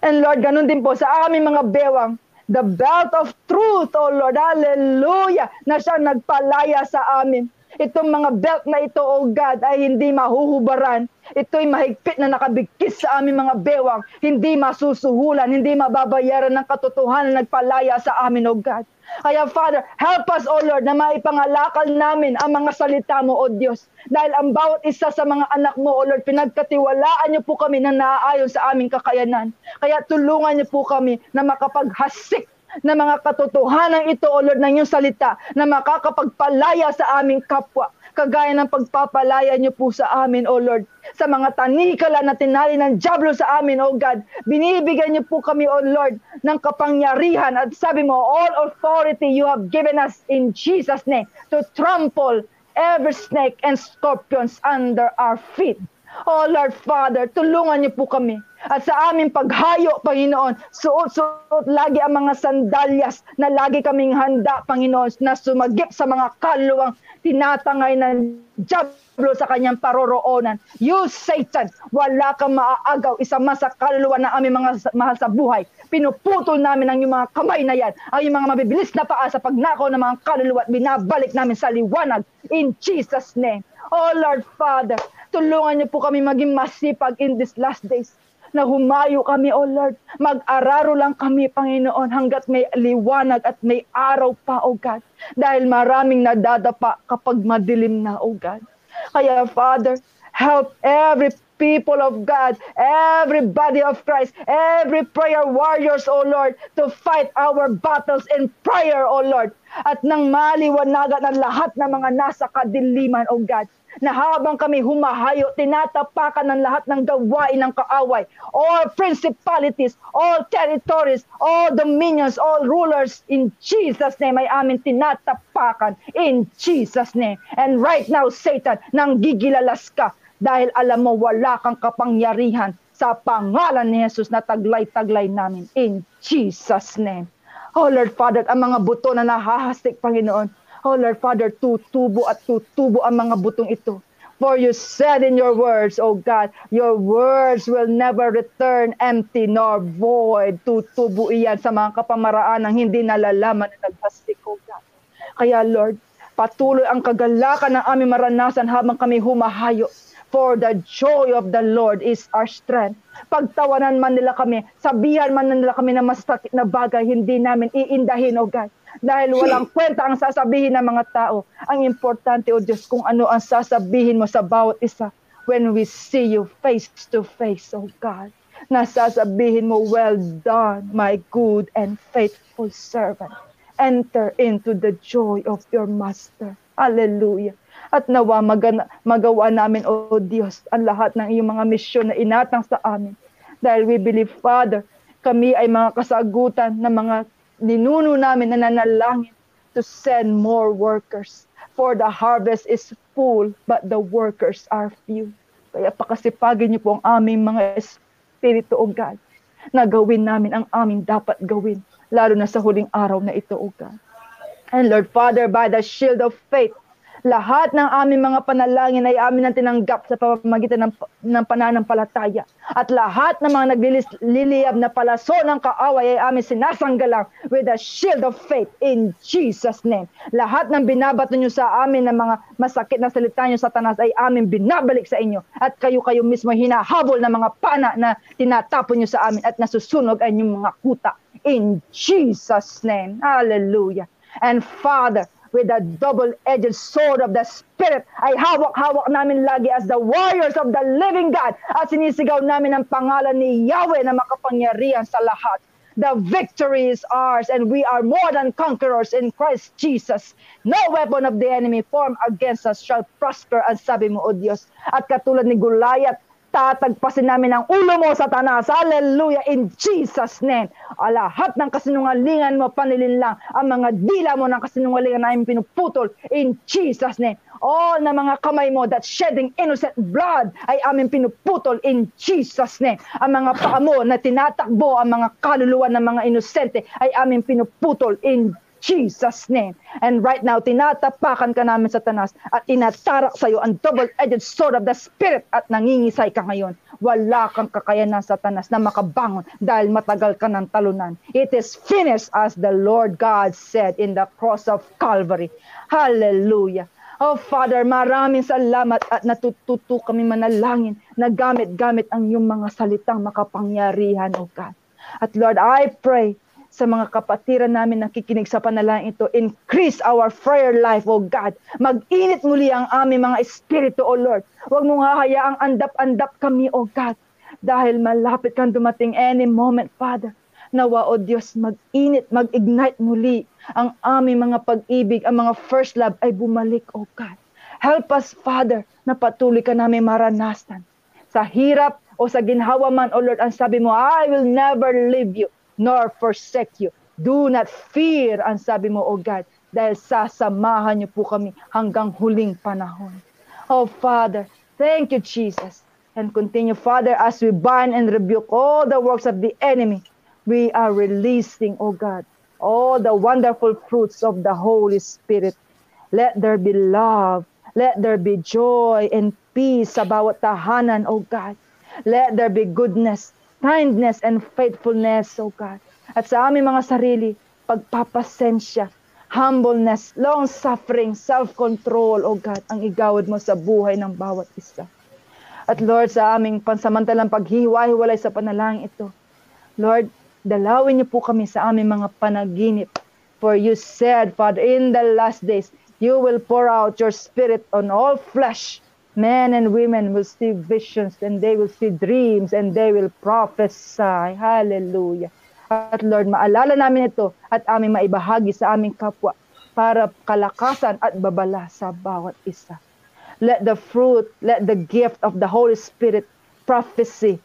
And Lord, ganun din po sa aming mga bewang, the belt of truth, O Lord, hallelujah, na siya nagpalaya sa amin. Itong mga belt na ito, O God, ay hindi mahuhubaran. Ito'y mahigpit na nakabigkis sa aming mga bewang. Hindi masusuhulan, hindi mababayaran ng katotohanan na nagpalaya sa amin, O God. Kaya Father, help us, O Lord, na maipangalakal namin ang mga salita mo, O Diyos. Dahil ang bawat isa sa mga anak mo, O Lord, pinagkatiwalaan niyo po kami na naaayon sa aming kakayanan. Kaya tulungan niyo po kami na makapaghasik na mga katotohanan ito, O Lord, ng iyong salita na makakapagpalaya sa aming kapwa. Kagaya ng pagpapalaya niyo po sa amin, O Lord, sa mga tanikala na tinali ng Diablo sa amin, O God. Binibigyan niyo po kami, O Lord, ng kapangyarihan. At sabi mo, all authority you have given us in Jesus' name to trample every snake and scorpions under our feet. Oh Lord Father, tulungan niyo po kami. At sa aming paghayo, Panginoon, suot-suot lagi ang mga sandalyas na lagi kaming handa, Panginoon, na sumagip sa mga kaluluwang tinatangay ng Diablo sa kanyang paroroonan. You, Satan, wala kang maaagaw, isa mas sa kaluluwa ng aming mga mahal sa buhay. Pinuputol namin ang iyong mga kamay na yan, ang iyong mga mabibilis na paa sa pagnakaw ng mga kaluluwa at binabalik namin sa liwanag. In Jesus' name. Oh Lord Father, tulungan niyo po kami maging masipag in these last days na humayo kami, O Lord. Mag-araro lang kami, Panginoon, hanggat may liwanag at may araw pa, O God. Dahil maraming nadadapa kapag madilim na, O God. Kaya, Father, help every people of God, every body of Christ, every prayer warriors, O Lord, to fight our battles in prayer, O Lord. At nang maliwanagan ang lahat ng mga nasa kadiliman, O God na habang kami humahayo, tinatapakan ng lahat ng gawain ng kaaway, all principalities, all territories, all dominions, all rulers, in Jesus' name ay amin tinatapakan, in Jesus' name. And right now, Satan, nang gigilalas ka, dahil alam mo wala kang kapangyarihan sa pangalan ni Jesus na taglay-taglay namin, in Jesus' name. Oh Lord Father, ang mga buto na nahahastik, Panginoon, Oh Lord Father, tutubo at tutubo ang mga butong ito. For you said in your words, O God, your words will never return empty nor void. Tutubo iyan sa mga kapamaraan ng hindi nalalaman na naghastik, O God. Kaya Lord, patuloy ang kagalakan ng aming maranasan habang kami humahayo. For the joy of the Lord is our strength. Pagtawanan man nila kami, sabihan man nila kami na masakit na bagay, hindi namin iindahin, O God. Dahil walang kwenta ang sasabihin ng mga tao. Ang importante, O Diyos, kung ano ang sasabihin mo sa bawat isa when we see you face to face, O God. Nasasabihin mo, well done, my good and faithful servant. Enter into the joy of your master. Hallelujah. At nawa magana, magawa namin, O Diyos, ang lahat ng iyong mga misyon na inatang sa amin. Dahil we believe, Father, kami ay mga kasagutan ng mga ninuno namin na nanalangin to send more workers. For the harvest is full, but the workers are few. Kaya pakasipagin niyo po ang aming mga espiritu, O God, na gawin namin ang aming dapat gawin, lalo na sa huling araw na ito, O God. And Lord Father, by the shield of faith, lahat ng aming mga panalangin ay amin ang tinanggap sa pamamagitan ng, ng pananampalataya. At lahat ng mga nagliliyab na palaso ng kaaway ay amin sinasanggalang with the shield of faith in Jesus' name. Lahat ng binabato nyo sa amin ng mga masakit na salita nyo sa tanas ay amin binabalik sa inyo. At kayo-kayo mismo hinahabol ng mga pana na tinatapon nyo sa amin at nasusunog ang inyong mga kuta. In Jesus' name. Hallelujah. And Father, with the double-edged sword of the Spirit ay hawak-hawak namin lagi as the warriors of the living God at sinisigaw namin ang pangalan ni Yahweh na makapangyarihan sa lahat. The victory is ours and we are more than conquerors in Christ Jesus. No weapon of the enemy formed against us shall prosper ang sabi mo, O Diyos. At katulad ni Goliath, tatagpasin namin ang ulo mo, Satanas. Hallelujah, in Jesus' name. A lahat ng kasinungalingan mo, panilin lang. Ang mga dila mo ng kasinungalingan namin pinuputol in Jesus' name. All na mga kamay mo that shedding innocent blood ay aming pinuputol in Jesus' name. Ang mga paa mo na tinatakbo ang mga kaluluwa ng mga inosente ay aming pinuputol in Jesus' name. And right now, tinatapakan ka namin sa tanas at inatarak sa iyo ang double-edged sword of the Spirit at nangingisay ka ngayon. Wala kang kakayanan sa tanas na makabangon dahil matagal ka ng talunan. It is finished as the Lord God said in the cross of Calvary. Hallelujah. Oh Father, maraming salamat at natututo kami manalangin na gamit-gamit ang iyong mga salitang makapangyarihan, O God. At Lord, I pray sa mga kapatiran namin nakikinig sa panalangin ito. Increase our prayer life, O God. Mag-init muli ang aming mga espiritu, O Lord. Huwag mong hahayaang andap-andap kami, O God. Dahil malapit kang dumating any moment, Father. Nawa, O Diyos, mag-init, mag-ignite muli ang aming mga pag-ibig, ang mga first love ay bumalik, O God. Help us, Father, na patuloy ka namin maranasan. Sa hirap o sa ginhawa man, O Lord, ang sabi mo, I will never leave you nor forsake you. Do not fear, ang sabi mo, O God, dahil sasamahan niyo po kami hanggang huling panahon. Oh Father, thank you, Jesus. And continue, Father, as we bind and rebuke all the works of the enemy, we are releasing, O God, all the wonderful fruits of the Holy Spirit. Let there be love. Let there be joy and peace sa bawat tahanan, O God. Let there be goodness, kindness and faithfulness, O God. At sa aming mga sarili, pagpapasensya, humbleness, long-suffering, self-control, O God, ang igawad mo sa buhay ng bawat isa. At Lord, sa aming pansamantalang paghihiwa-hiwalay sa panalangin ito, Lord, dalawin niyo po kami sa aming mga panaginip. For you said, Father, in the last days, you will pour out your spirit on all flesh. Men and women will see visions and they will see dreams and they will prophesy. Hallelujah. At Lord, maalala namin ito at aming maibahagi sa aming kapwa para kalakasan at babala sa bawat isa. Let the fruit, let the gift of the Holy Spirit, prophecy,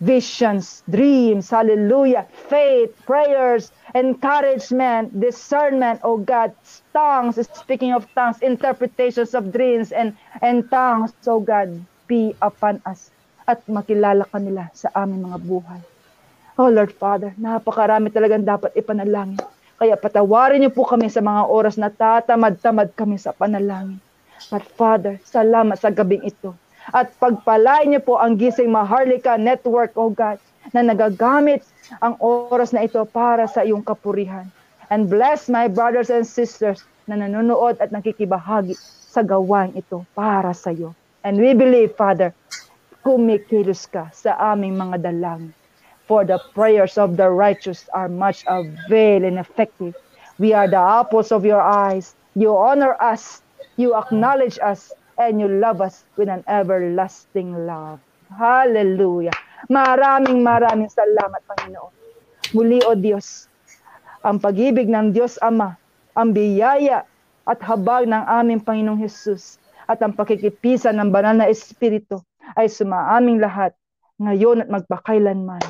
visions, dreams, hallelujah, faith, prayers, encouragement, discernment, oh God, tongues, speaking of tongues, interpretations of dreams and, and tongues, oh God, be upon us at makilala ka nila sa aming mga buhay. Oh Lord Father, napakarami talagang dapat ipanalangin. Kaya patawarin niyo po kami sa mga oras na tatamad-tamad kami sa panalangin. But Father, salamat sa gabing ito. At pagpalain niyo po ang Gising Maharlika Network, oh God, na nagagamit ang oras na ito para sa iyong kapurihan. And bless my brothers and sisters na nanonood at nakikibahagi sa gawain ito para sa iyo. And we believe, Father, kumikilos ka sa aming mga dalangin. For the prayers of the righteous are much avail and effective. We are the apples of your eyes. You honor us, you acknowledge us, and you love us with an everlasting love. Hallelujah. Maraming maraming salamat, Panginoon. Muli, O Diyos, ang pag-ibig ng Diyos Ama, ang biyaya at habag ng aming Panginoong Hesus at ang pakikipisa ng banal na Espiritu ay sumaaming lahat ngayon at magpakailanman.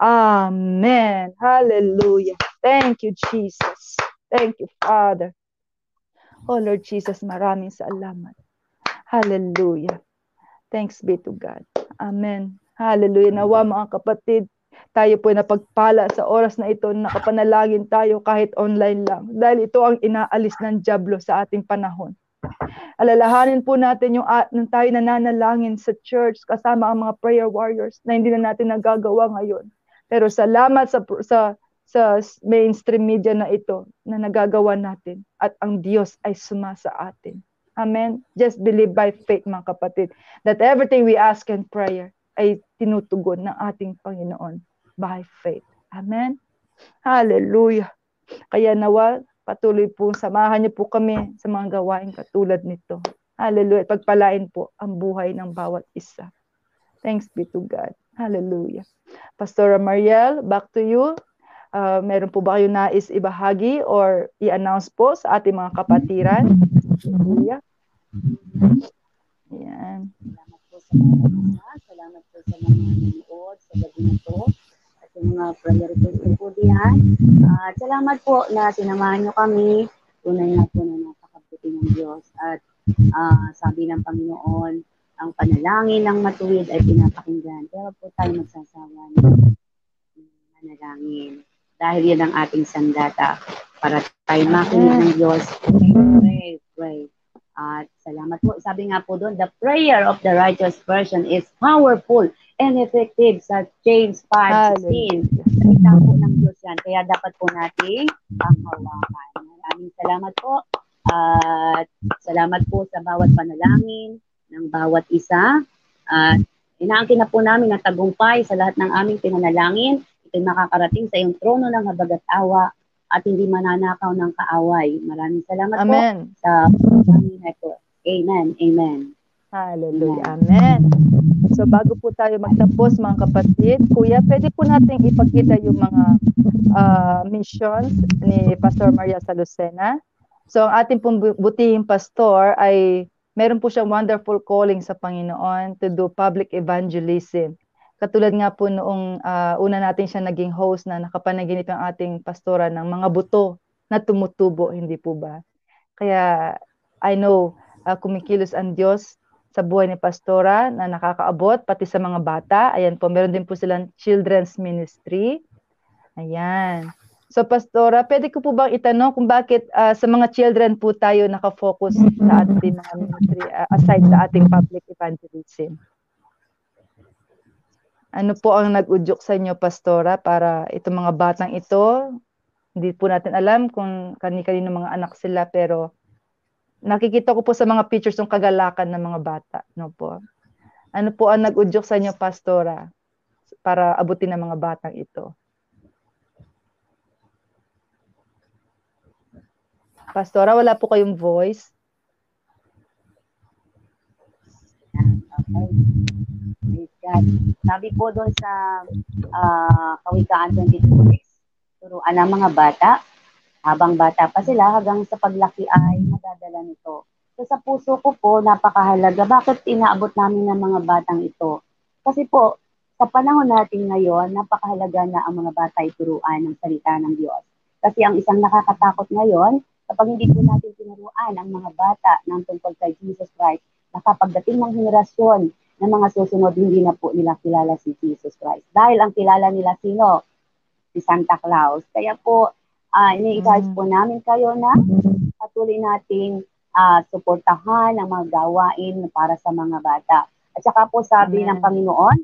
Amen. Hallelujah. Thank you, Jesus. Thank you, Father. Oh Lord Jesus, maraming salamat. Hallelujah. Thanks be to God. Amen. Hallelujah. Nawa mga kapatid, tayo po napagpala sa oras na ito, nakapanalangin tayo kahit online lang. Dahil ito ang inaalis ng Diablo sa ating panahon. Alalahanin po natin yung uh, nung tayo nananalangin sa church kasama ang mga prayer warriors na hindi na natin nagagawa ngayon. Pero salamat sa sa sa mainstream media na ito na nagagawa natin at ang Diyos ay suma sa atin. Amen. Just believe by faith mga kapatid that everything we ask in prayer ay tinutugon ng ating Panginoon by faith. Amen. Hallelujah. Kaya nawa, patuloy po, samahan niyo po kami sa mga gawain katulad nito. Hallelujah. Pagpalain po ang buhay ng bawat isa. Thanks be to God. Hallelujah. Pastora Mariel, back to you. Uh, meron po ba kayo nais ibahagi or i-announce po sa ating mga kapatiran? Hallelujah. Yan. Salamat po sa mga. Salamat po sa mga nanonood sa gabi na to. At yung mga prayer request po diyan. At salamat po na sinamahan nyo kami. Tunay na po na napakabuti ng Diyos. At uh, sabi ng Panginoon, ang panalangin ng matuwid ay pinapakinggan. Kaya po tayo magsasawa ng manalangin. Dahil yan ang ating sandata para tayo makinig ng Diyos. Pray, pray. At salamat po. Sabi nga po doon, the prayer of the righteous person is powerful and effective sa James 5.16. Salita po ng Diyos yan. Kaya dapat po nating panghawakan. Maraming salamat po. At salamat po sa bawat panalangin ng bawat isa. At inaangkin na po namin na tagumpay sa lahat ng aming pinanalangin. Ito'y makakarating sa iyong trono ng habag at hindi mananakaw ng kaaway. Maraming salamat Amen. po sa panalangin na ito. Amen. Amen. Hallelujah. Amen. So bago po tayo magtapos mga kapatid, kuya, pwede po natin ipakita yung mga uh, missions ni Pastor Maria Salucena. So ang ating pong butihing pastor ay meron po siyang wonderful calling sa Panginoon to do public evangelism. Katulad nga po noong uh, una natin siya naging host na nakapanaginip ang ating pastora ng mga buto na tumutubo, hindi po ba? Kaya I know uh, kumikilos ang Diyos sa buhay ni pastora na nakakaabot pati sa mga bata. Ayan po, meron din po silang children's ministry. Ayan. So pastora, pwede ko po bang itanong kung bakit uh, sa mga children po tayo nakafocus sa ating mga ministry uh, aside sa ating public evangelism? Ano po ang nag-udyok sa inyo, Pastora, para itong mga batang ito, hindi po natin alam kung kani-kanino mga anak sila, pero nakikita ko po sa mga pictures ng kagalakan ng mga bata. No po? Ano po ang nag-udyok sa inyo, Pastora, para abutin ng mga batang ito? Pastora, wala po kayong voice? Okay. Praise God. Sabi po doon sa uh, Kawikaan 22.6, turuan ng mga bata, habang bata pa sila, hanggang sa paglaki ay madadala nito. So sa puso ko po, napakahalaga. Bakit inaabot namin ng mga batang ito? Kasi po, sa panahon natin ngayon, napakahalaga na ang mga bata ay turuan ng salita ng Diyos. Kasi ang isang nakakatakot ngayon, kapag hindi po natin tinuruan ang mga bata ng tungkol kay Jesus Christ, na kapagdating ng henerasyon ng mga susunod, hindi na po nila kilala si Jesus Christ. Dahil ang kilala nila sino? Si Santa Claus. Kaya po, uh, ini-encourage po namin kayo na patuloy nating uh, suportahan ang mga gawain para sa mga bata. At saka po sabi Amen. ng Panginoon,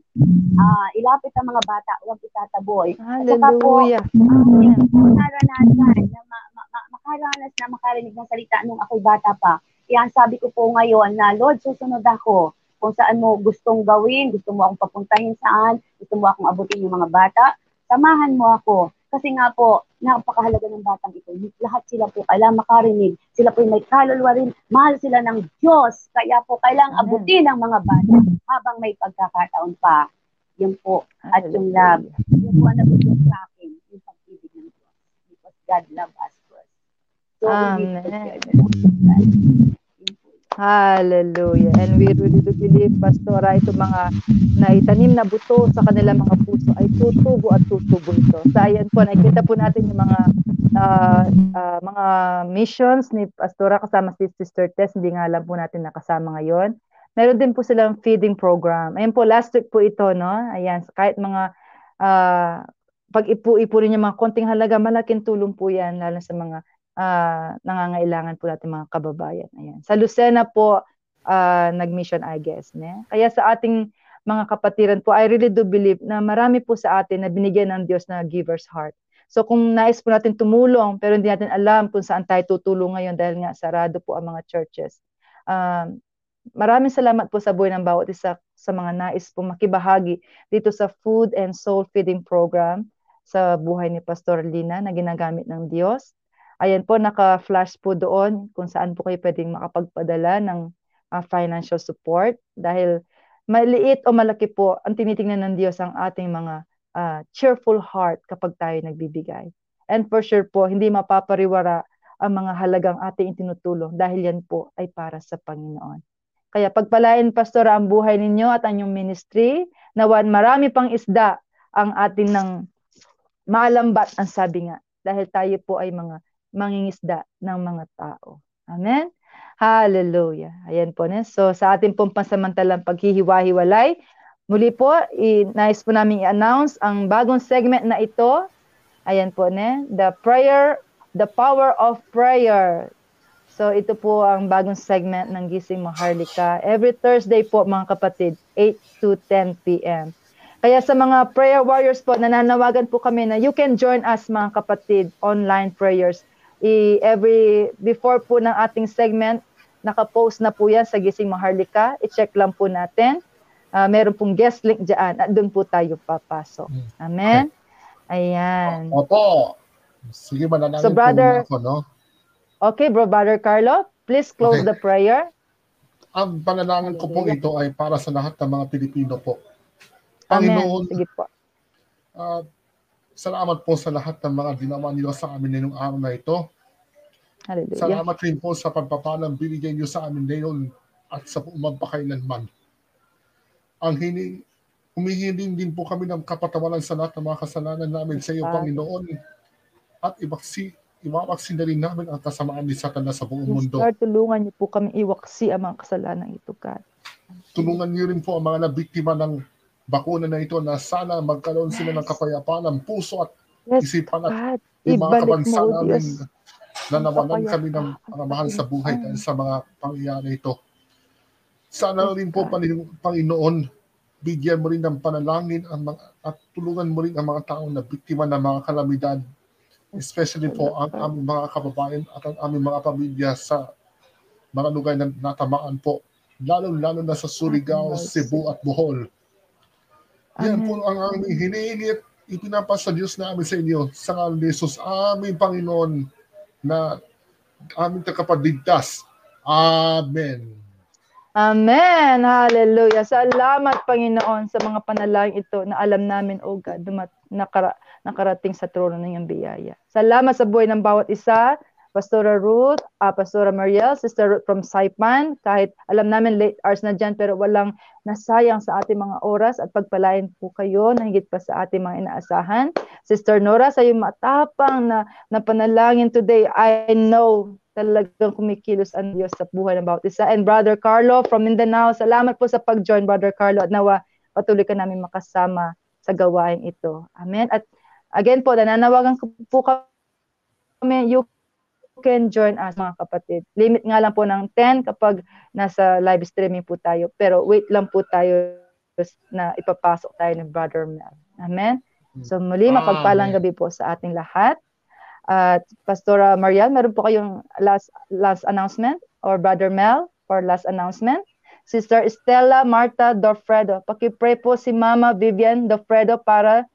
uh, ilapit ang mga bata, huwag itataboy. Hallelujah. At saka po, uh, naranasan na ma- ma- ma- nakaranas na makarinig ng salita nung ako'y bata pa. Ang sabi ko po ngayon na, Lord, susunod ako kung saan mo gustong gawin, gusto mo akong papuntahin saan, gusto mo akong abutin yung mga bata, samahan mo ako. Kasi nga po, napakahalaga ng batang ito. Lahat sila po kailangan makarinig. Sila po may kaluluwa rin. Mahal sila ng Diyos. Kaya po kailangan abutin ng mga bata habang may pagkakataon pa. Yun po. At yung love. Yun po ang nagustuhan sa akin. Yung pag-ibig ng Diyos. Because God love us first. So, Amen. Hallelujah. And we really do believe, Pastora, ito mga naitanim na buto sa kanilang mga puso ay tutubo at tutubo ito. Sa ayan po, nakikita po natin yung mga ah, ah, mga missions ni Pastora kasama si Sister Tess. Hindi nga lang po natin nakasama ngayon. Meron din po silang feeding program. Ayan po, last week po ito, no? Ayan, kahit mga ah, pag ipu-ipo rin yung mga konting halaga, malaking tulong po yan, lalo sa mga ah, nangangailangan po natin mga kababayan. Ayan. Sa Lucena po, ah, nag-mission, I guess. Ne? Kaya sa ating mga kapatiran po, I really do believe na marami po sa atin na binigyan ng Diyos na giver's heart. So kung nais po natin tumulong, pero hindi natin alam kung saan tayo tutulong ngayon dahil nga sarado po ang mga churches. Um, maraming salamat po sa buhay ng bawat isa sa mga nais po makibahagi dito sa Food and Soul Feeding Program sa buhay ni Pastor Lina na ginagamit ng Diyos. Ayan po, naka-flash po doon kung saan po kayo pwedeng makapagpadala ng ah, financial support dahil maliit o malaki po ang tinitingnan ng Diyos ang ating mga ah, cheerful heart kapag tayo nagbibigay. And for sure po, hindi mapapariwara ang mga halagang ating itinutulong dahil yan po ay para sa Panginoon. Kaya pagpalain, Pastor, ang buhay ninyo at ang inyong ministry, nawan marami pang isda ang atin ng maalambat, ang sabi nga, dahil tayo po ay mga mangingisda ng mga tao. Amen? Hallelujah. Ayan po. Ne? So sa ating pong pansamantalang paghihiwa-hiwalay, muli po, nais po namin i-announce ang bagong segment na ito. Ayan po, ne? The prayer, the power of prayer. So ito po ang bagong segment ng Gising Maharlika. Every Thursday po mga kapatid, 8 to 10 p.m. Kaya sa mga prayer warriors po, nananawagan po kami na you can join us mga kapatid, online prayers. I, every, before po ng ating segment, nakapost na po yan sa Gising Maharlika. I-check lang po natin. Ah, meron pong guest link dyan at doon po tayo papasok. Amen? Ayan. Opo. Sige, mananangin So, brother- po ako, no? Okay, bro, Brother Carlo, please close Okay. the prayer. Ang panalangin ko po ito ay para sa lahat ng mga Pilipino po. Amen. Panginoon, Sige po. ah, salamat po sa lahat ng mga ginawa niyo sa amin ngayong araw na ito. Hallelujah. Salamat rin po sa pagpapalang binigay niyo sa amin ngayon at sa magpakailanman. Ang hini, humihiling din po kami ng kapatawaran sa lahat ng mga kasalanan namin sa iyo, Father. Panginoon. At ibaksi, iwawaksi na rin namin ang kasamaan ni Satanas sa buong Yes, mundo. Lord, tulungan niyo po kami iwaksi ang mga kasalanan ito, God. Tulungan niyo rin po ang mga nabiktima ng bakuna na ito na sana magkaroon sila ng kapayapaan ng puso at Yes, isipan at yung mga kabansa mo, namin Diyos. na nawalan kami ng mga mahal sa buhay dahil sa mga pangyayari ito. Sana rin po, Panginoon, bigyan mo rin ng panalangin ang mga, at tulungan mo rin ang mga taong na biktima ng mga kalamidad, especially po ang aming mga kababayan at ang aming mga pamilya sa mga lugar na natamaan po, lalo-lalo na sa Surigao, Cebu at Bohol. Yan po ang aming hinihingi at ipinapasa Diyos namin sa inyo sa ngalan ni Jesus, aming Panginoon na aming tagapagligtas. Amen. Amen. Hallelujah. Salamat, Panginoon, sa mga panalangin ito na alam namin, oh God, dumat, nakara, nakarating sa trono ng iyong biyaya. Salamat sa buhay ng bawat isa. Pastora Ruth, ah, Pastora Mariel, Sister Ruth from Saipan, kahit alam namin late hours na dyan, pero walang nasayang sa ating mga oras at pagpalain po kayo na higit pa sa ating mga inaasahan. Sister Nora, sa iyong matapang na, na panalangin today, I know talagang kumikilos ang Diyos sa buhay ng bawat isa. And Brother Carlo from Mindanao, salamat po sa pag-join, Brother Carlo, at nawa patuloy ka namin makasama sa gawain ito. Amen. At again po, nananawagan po kami, you can join us mga kapatid. Limit nga lang po ng 10 kapag nasa live streaming po tayo. Pero wait lang po tayo na ipapasok tayo ni Brother Mel. Amen. So muli, mapagpalang gabi po sa ating lahat. At Pastora Marian, meron po kayong last last announcement or Brother Mel for last announcement? Sister Estela Marta Dofredo, paki-pray po si Mama Vivian Dofredo para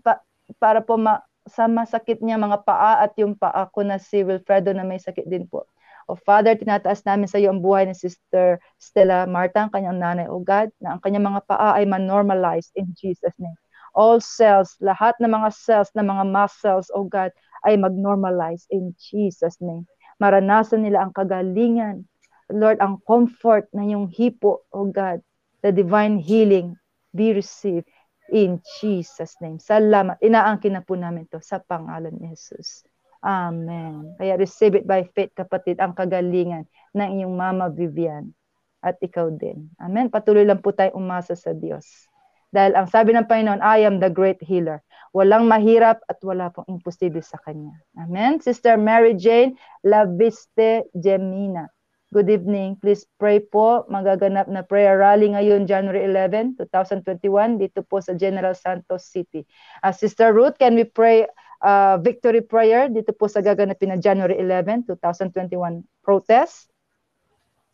pa, para po ma, sa masakit niya mga paa at yung paa ko na si Wilfredo na may sakit din po. O Father, tinataas namin sa iyo ang buhay ni Sister Stella Marta, ang kanyang nanay, O God, na ang kanyang mga paa ay man-normalize in Jesus' name. All cells, lahat ng mga cells, ng mga muscles, O God, ay mag-normalize in Jesus' name. Maranasan nila ang kagalingan, Lord, ang comfort na yung hipo, O God, the divine healing be received in Jesus' name. Salamat. Inaangkin na po namin to sa pangalan ni Jesus. Amen. Kaya receive it by faith, kapatid, ang kagalingan ng iyong Mama Vivian at ikaw din. Amen. Patuloy lang po tayo umasa sa Diyos. Dahil ang sabi ng Panginoon, I am the great healer. Walang mahirap at wala pong imposible sa Kanya. Amen. Sister Mary Jane Laviste Gemina. Good evening. Please pray po. Magaganap na prayer rally ngayon, January 11, 2021, dito po sa General Santos City. Uh, Sister Ruth, can we pray uh, victory prayer dito po sa gaganapin na January 11, 2021 protest?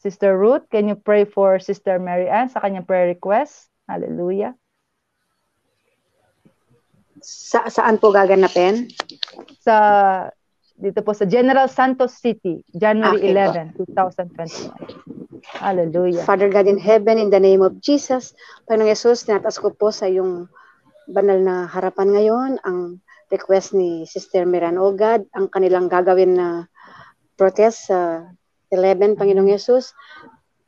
Sister Ruth, can you pray for Sister Mary Ann sa kanyang prayer request? Hallelujah. Sa, saan po gaganapin? Sa dito po sa General Santos City, January Okay 11, 2021. Hallelujah. Father God in heaven, in the name of Jesus, Panginoong Yesus, tinatas ko po sa iyong banal na harapan ngayon ang request ni Sister Miran O God, ang kanilang gagawin na protest sa 11, Panginoong Yesus.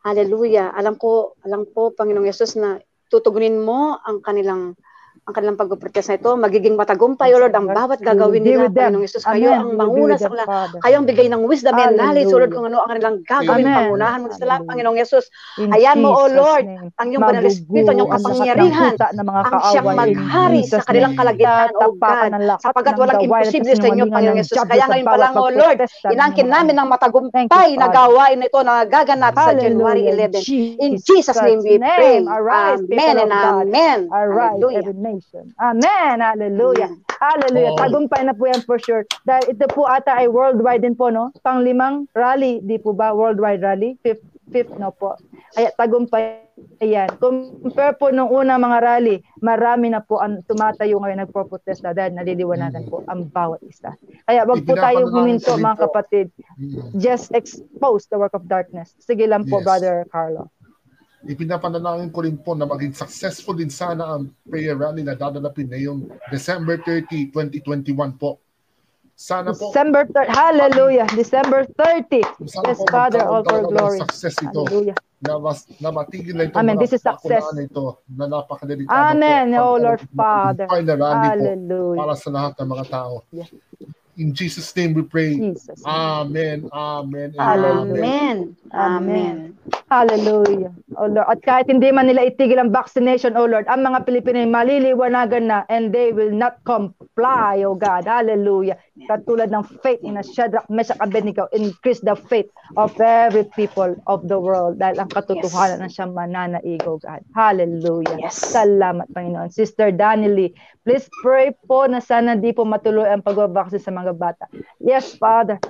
Hallelujah. Alam ko, alam po, Panginoong Yesus, na tutugunin mo ang kanilang ang kanilang pagpuprotest na ito, magiging matagumpay, O Lord, ang bawat gagawin nila. Panginoong Yesus. Kayo ang manguna sa kanila. Kayo ang bigay ng wisdom and knowledge, O Lord, kung ano ang kanilang gagawin, Amen. pangunahan mo sila. Panginoong Yesus. In Hayaan mo, O Lord, ang iyong banal na Espiritu, ang iyong ng kapangyarihan, ng ang siyang maghari sa kanilang kalagitnaan, O God, ng ng walang imposible sa inyo, Panginoong ng Yesus. Kaya ngayon pa lang, O Lord, ng inangkin namin Thank matagumpay na gawain na ito na gaganap sa January Hallelujah. 11. In Jesus' name we pray. Amen and amen. Hallelujah. Nation. Amen. Hallelujah. Hallelujah. Oh. Tagumpay na po yan for sure. Dahil ito po ata ay worldwide din po, no? Panglimang rally, di po ba? Worldwide rally? Fifth, fifth no po. Kaya tagumpay yan. Compare po nung una mga rally, marami na po ang tumatayo ngayon nagpo-protesta dahil naliliwanagan po ang bawat isa. Kaya wag po tayo huminto mga kapatid. Mm. Just expose the work of darkness. Sige lang po, Yes. Brother Carlo. Ipinapanalangin ko rin po na maging successful din sana ang prayer rally na dadanapin ngayong December 30, 2021 po. Sana po, December 30. Hallelujah. December 30. sana Yes, Father, all for glory. success ito. Hallelujah. Na, mas, na matigil na itong Amen. This is success. na ito na napakadelikado Amen. po. Oh, Lord Father. Final rally po Hallelujah. para sa lahat ng mga tao. Yeah. In Jesus' name we pray. Jesus. Amen. Amen. Amen. Amen. Hallelujah. Oh Lord. At kahit hindi man nila itigil ang vaccination, oh Lord, ang mga Pilipino ay maliliwanagan na and they will not comply, oh God. Hallelujah. Katulad ng faith in Shadrach, Meshach, Abednego, increase the faith of every people of the world dahil ang katotohanan na siyang mananaig, oh God. Hallelujah. Yes. Salamat, Panginoon. Sister Danily, please pray po na sana di po matuloy ang pagbabaksin sa mga bata. Yes, Father.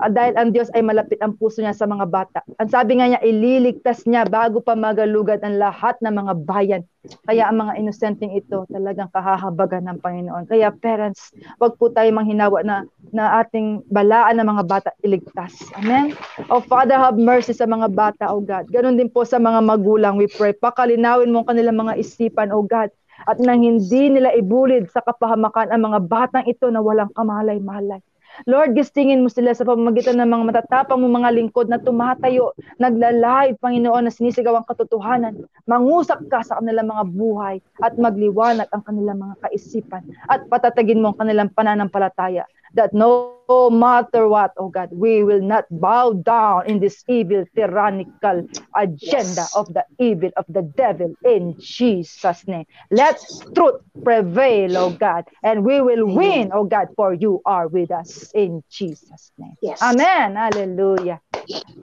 Ah, dahil ang Diyos ay malapit ang puso niya sa mga bata. Ang sabi nga niya, ililigtas niya bago pa magalugad ang lahat ng mga bayan. Kaya ang mga inosenteng ito talagang kahahabagan ng Panginoon. Kaya parents, wag po tayo manghinawa na, na ating balaan ng mga bata iligtas. Amen? Oh Father, have mercy sa mga bata, oh God. Ganon din po sa mga magulang, we pray. Pakalinawin mo ang kanilang mga isipan, oh God. At nang hindi nila ibulid sa kapahamakan ang mga batang ito na walang kamalay-malay. Lord, gistingin mo sila sa pamamagitan ng mga matatapang mo mga lingkod na tumatayo, naglalahid, Panginoon, na sinisigaw ang katotohanan. Mangusap ka sa kanilang mga buhay at magliwanag ang kanilang mga kaisipan at patatagin mo ang kanilang pananampalataya that no matter what, oh God, we will not bow down in this evil, tyrannical agenda Yes. of the evil of the devil in Jesus' name. Let truth prevail, oh God, and we will win, oh God, for you are with us in Jesus' name. Yes. Amen. Hallelujah.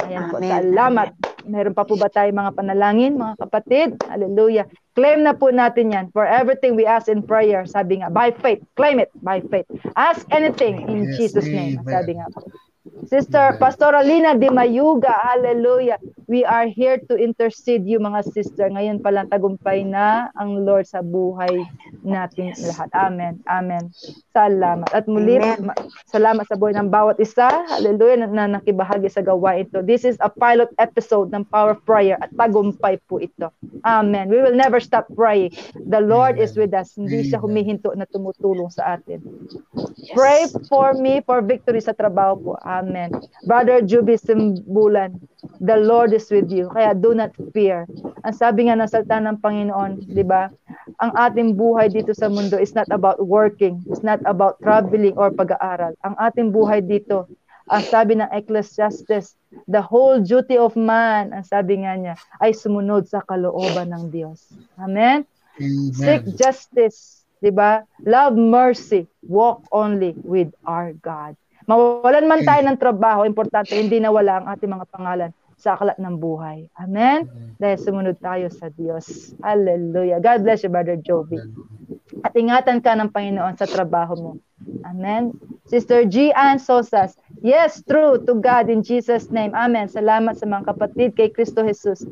Ayan po. Amen. Salamat. Meron pa po ba tayo mga panalangin, mga kapatid? Hallelujah. Claim na po natin yan. For everything we ask in prayer, sabi nga, by faith. Claim it by faith. Ask anything in Yes, Jesus' name. amen. Sabi nga po. Sister Pastoralina Di Mayuga, hallelujah. We are here to intercede you mga sister. Ngayon pa lang tagumpay na ang Lord sa buhay natin lahat. Amen. Amen. Salamat. At muli, Amen. ma- salamat sa buhay ng bawat isa. Hallelujah na, na nakibahagi sa gawain ito. This is a pilot episode ng Power of Prayer at tagumpay po ito. Amen. We will never stop praying. The Lord is with us. Hindi siya Amen. humihinto na tumutulong sa atin. Pray for me for victory sa trabaho po. Amen. Brother Juby Simbulan, the Lord is with you. Kaya do not fear. Ang sabi nga ng salita ng Panginoon, di ba? Ang ating buhay dito sa mundo is not about working. It's not about traveling or pag-aaral. Ang ating buhay dito, ang sabi ng Ecclesiastes, the whole duty of man, ang sabi nga niya, ay sumunod sa kalooban ng Diyos. Amen? Seek Amen. justice, 'di ba? Love mercy, walk only with our God. Mawalan man tayo ng trabaho, importante hindi nawala ang ating mga pangalan sa aklat ng buhay. Amen? Dahil sumunod tayo sa Diyos. Hallelujah. God bless you, Brother Joby. At ingatan ka ng Panginoon sa trabaho mo. Amen. Sister G. Ann Sosas, yes, true to God in Jesus' name. Amen. Salamat sa mga kapatid kay Kristo Jesus.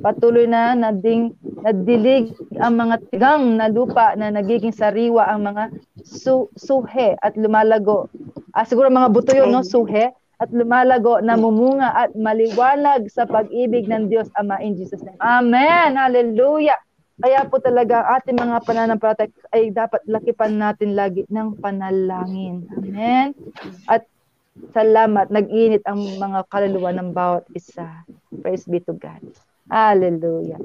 Patuloy na nading nadilig ang mga tigang na lupa na nagiging sariwa ang mga su suhe at lumalago. Ah, siguro mga buto yun, no? Suhe at lumalago, namumunga at maliwanag sa pag-ibig ng Diyos Ama in Jesus' name. Amen. Hallelujah. Kaya po talaga ang ating mga pananampalataya ay dapat lakipan natin lagi ng panalangin. Amen. At salamat, nag-init ang mga kaluluwa ng bawat isa. Praise be to God. Hallelujah.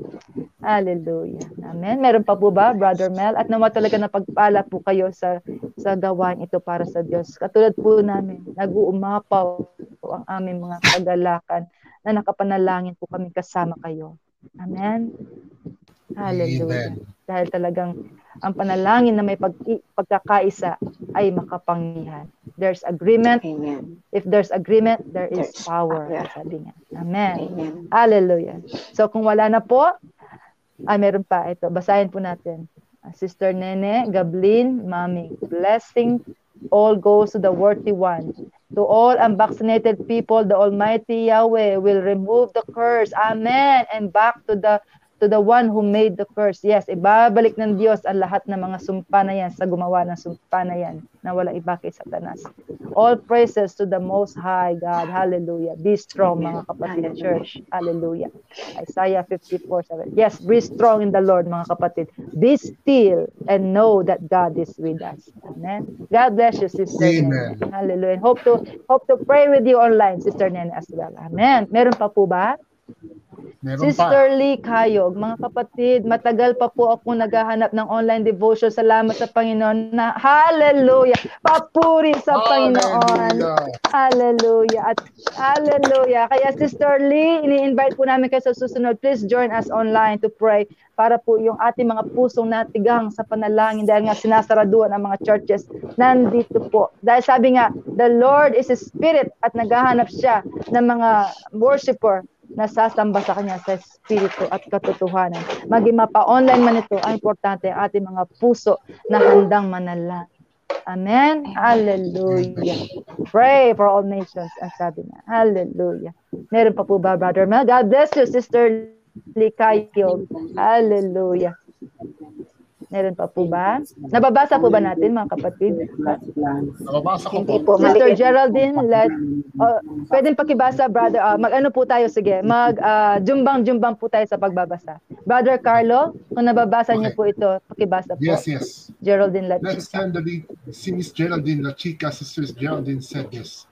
Hallelujah. Amen. Meron pa po ba, Brother Mel? At nawa talaga na pagpala po kayo sa sa gawain ito para sa Diyos. Katulad po namin, nag-uumapaw po ang aming mga kagalakan na nakapanalangin po kami kasama kayo. Amen. Hallelujah. Amen. Dahil talagang ang panalangin na may pag pagkakaisa ay makapangyarihan. There's agreement. Amen. If there's agreement, there is There's power. power. Sabi nga. Amen. Amen. Hallelujah. So kung wala na po, ay meron pa ito. Basahin po natin. Ah, Sister Nene, Gablin, Mami, blessing all goes to the worthy one. To all unvaccinated people, the Almighty Yahweh will remove the curse. Amen. And back to the to the one who made the curse. Yes, ibabalik ng Diyos ang lahat ng mga sumpa na yan sa gumawa ng sumpa na yan na wala iba kay Satanas. All praises to the Most High God. Hallelujah. Be strong, mga kapatid church. Hallelujah. Isaiah 54, 7. Yes, be strong in the Lord, mga kapatid. Be still and know that God is with us. Amen. God bless you, Sister Amen. Nene. Hallelujah. And hope to hope to pray with you online, Sister Nene, as well. Amen. Meron pa po ba? Meron pa. Sister Lee Kayog, mga kapatid, matagal pa po ako naghahanap ng online devotion. Salamat sa Panginoon na hallelujah. Papuri sa Panginoon. Hallelujah. Hallelujah. At hallelujah. Kaya Sister Lee, ini-invite po namin kayo sa susunod. Please join us online to pray para po yung ating mga pusong natigang sa panalangin dahil nga sinasaraduan ang mga churches nandito po. Dahil sabi nga, the Lord is a spirit at naghahanap siya ng mga worshiper na sasamba sa kanya sa espiritu at katotohanan. Maging mapa-online man ito, ang importante ating mga puso na handang manalangin. Amen. Hallelujah. Pray for all nations. Ang sabi niya. Hallelujah. Meron pa po ba, Brother Mel? God bless you, Sister Likayo. Hallelujah. Meron pa po ba? Nababasa po ba natin, mga kapatid? Nababasa ko po. Hindi po, Sister maliit. Geraldine, let, oh, pwedeng pakibasa, brother. ah, mag-ano po tayo, sige. Mag ah, jumbang-jumbang po tayo sa pagbabasa. Brother Carlo, kung nababasa niyo po ito, pakibasa po. Yes, yes. Geraldine, let Let's send the lead. See Miss Geraldine, La Chica, Sisters Geraldine said this.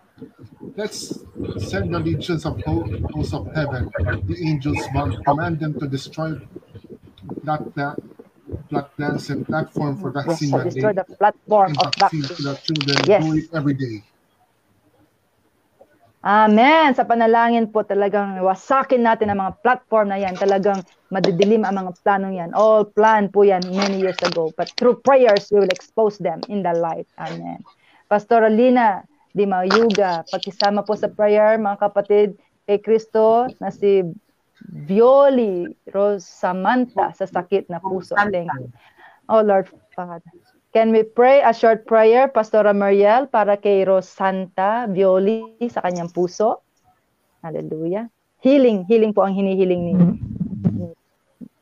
Let's send the legions of ho- hosts of heaven, the angels, command them to destroy that plot plans and platform for Yes, vaccine to destroy mandate the platform of vaccine to vaccine. the children. Yes. Do it every day. Amen. Sa panalangin po talagang wasakin natin ang mga platform na yan. Talagang madidilim ang mga planong yan. All plan po yan many years ago. But through prayers, we will expose them in the light. Amen. Pastor Alina Di Mayuga, pakisama po sa prayer mga kapatid kay Kristo na si Violi Rosamanta sa sakit na puso. Thank you. Oh Lord Father. Can we pray a short prayer, Pastora Mariel, para kay Rosanta Violi sa kanyang puso? Hallelujah. Healing, healing po ang hinihiling ni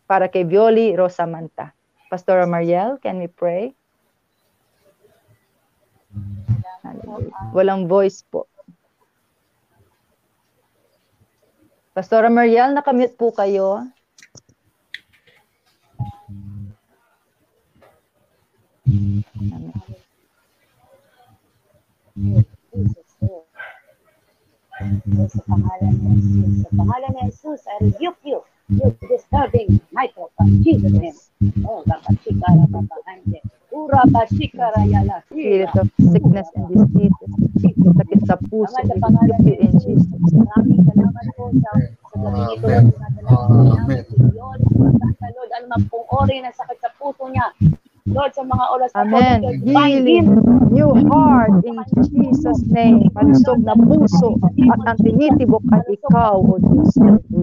para kay Violi Rosamanta. Pastora Mariel, can we pray? Hallelujah. Walang voice po. Pastora Mariel, nakamute po kayo. Sa pangalan ni Jesus, sa pangalan ni Jesus, I rebuke you. You disturbing microphone. Jesus name. Oh. Ura bashikara yala. Spirit of sickness and disease, sakit sa puso, ni you in Jesus. Maraming salamat po sa sa gabing ito. Si Lord. Sa Lord, anumang pong ori na sakit sa puso niya. Lord, sa mga oras na po, Amen. Healing, new heart in Jesus' name. Malusog na puso at ang tinitibok ay ikaw, O Diyos.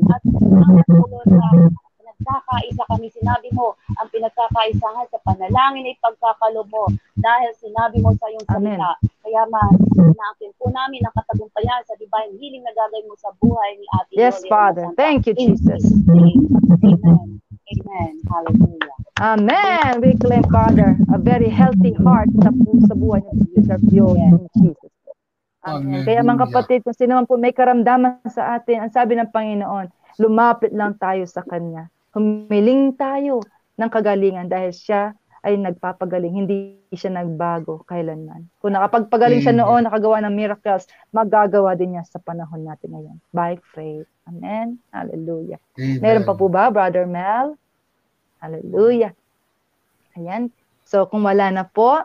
At po, Lord, sa pinagkakaisa kami. Sinabi mo, ang pinagkakaisahan sa panalangin ay pagkakalob mo dahil sinabi mo sa iyong Amen. salita. Kaya man, naakin po namin ang katagumpayan sa divine healing na gagawin mo sa buhay ni Ate Yes, Yoli Father. Santa. Thank you, Jesus. Amen. Amen. Hallelujah. Amen. We claim, Father, a very healthy heart sa, sa buhay ni Jesus. Amen. Kaya mga kapatid, kung sino man po may karamdaman sa atin, ang sabi ng Panginoon, lumapit lang tayo sa Kanya. Humiling tayo ng kagalingan dahil siya ay nagpapagaling, hindi siya nagbago kailanman. Kung nakapagpagaling siya noon, nakagawa ng miracles, magagawa din niya sa panahon natin ngayon. By faith. Amen. Hallelujah. Amen. Meron pa po ba, Brother Mel? Hallelujah. Ayan. So kung wala na po,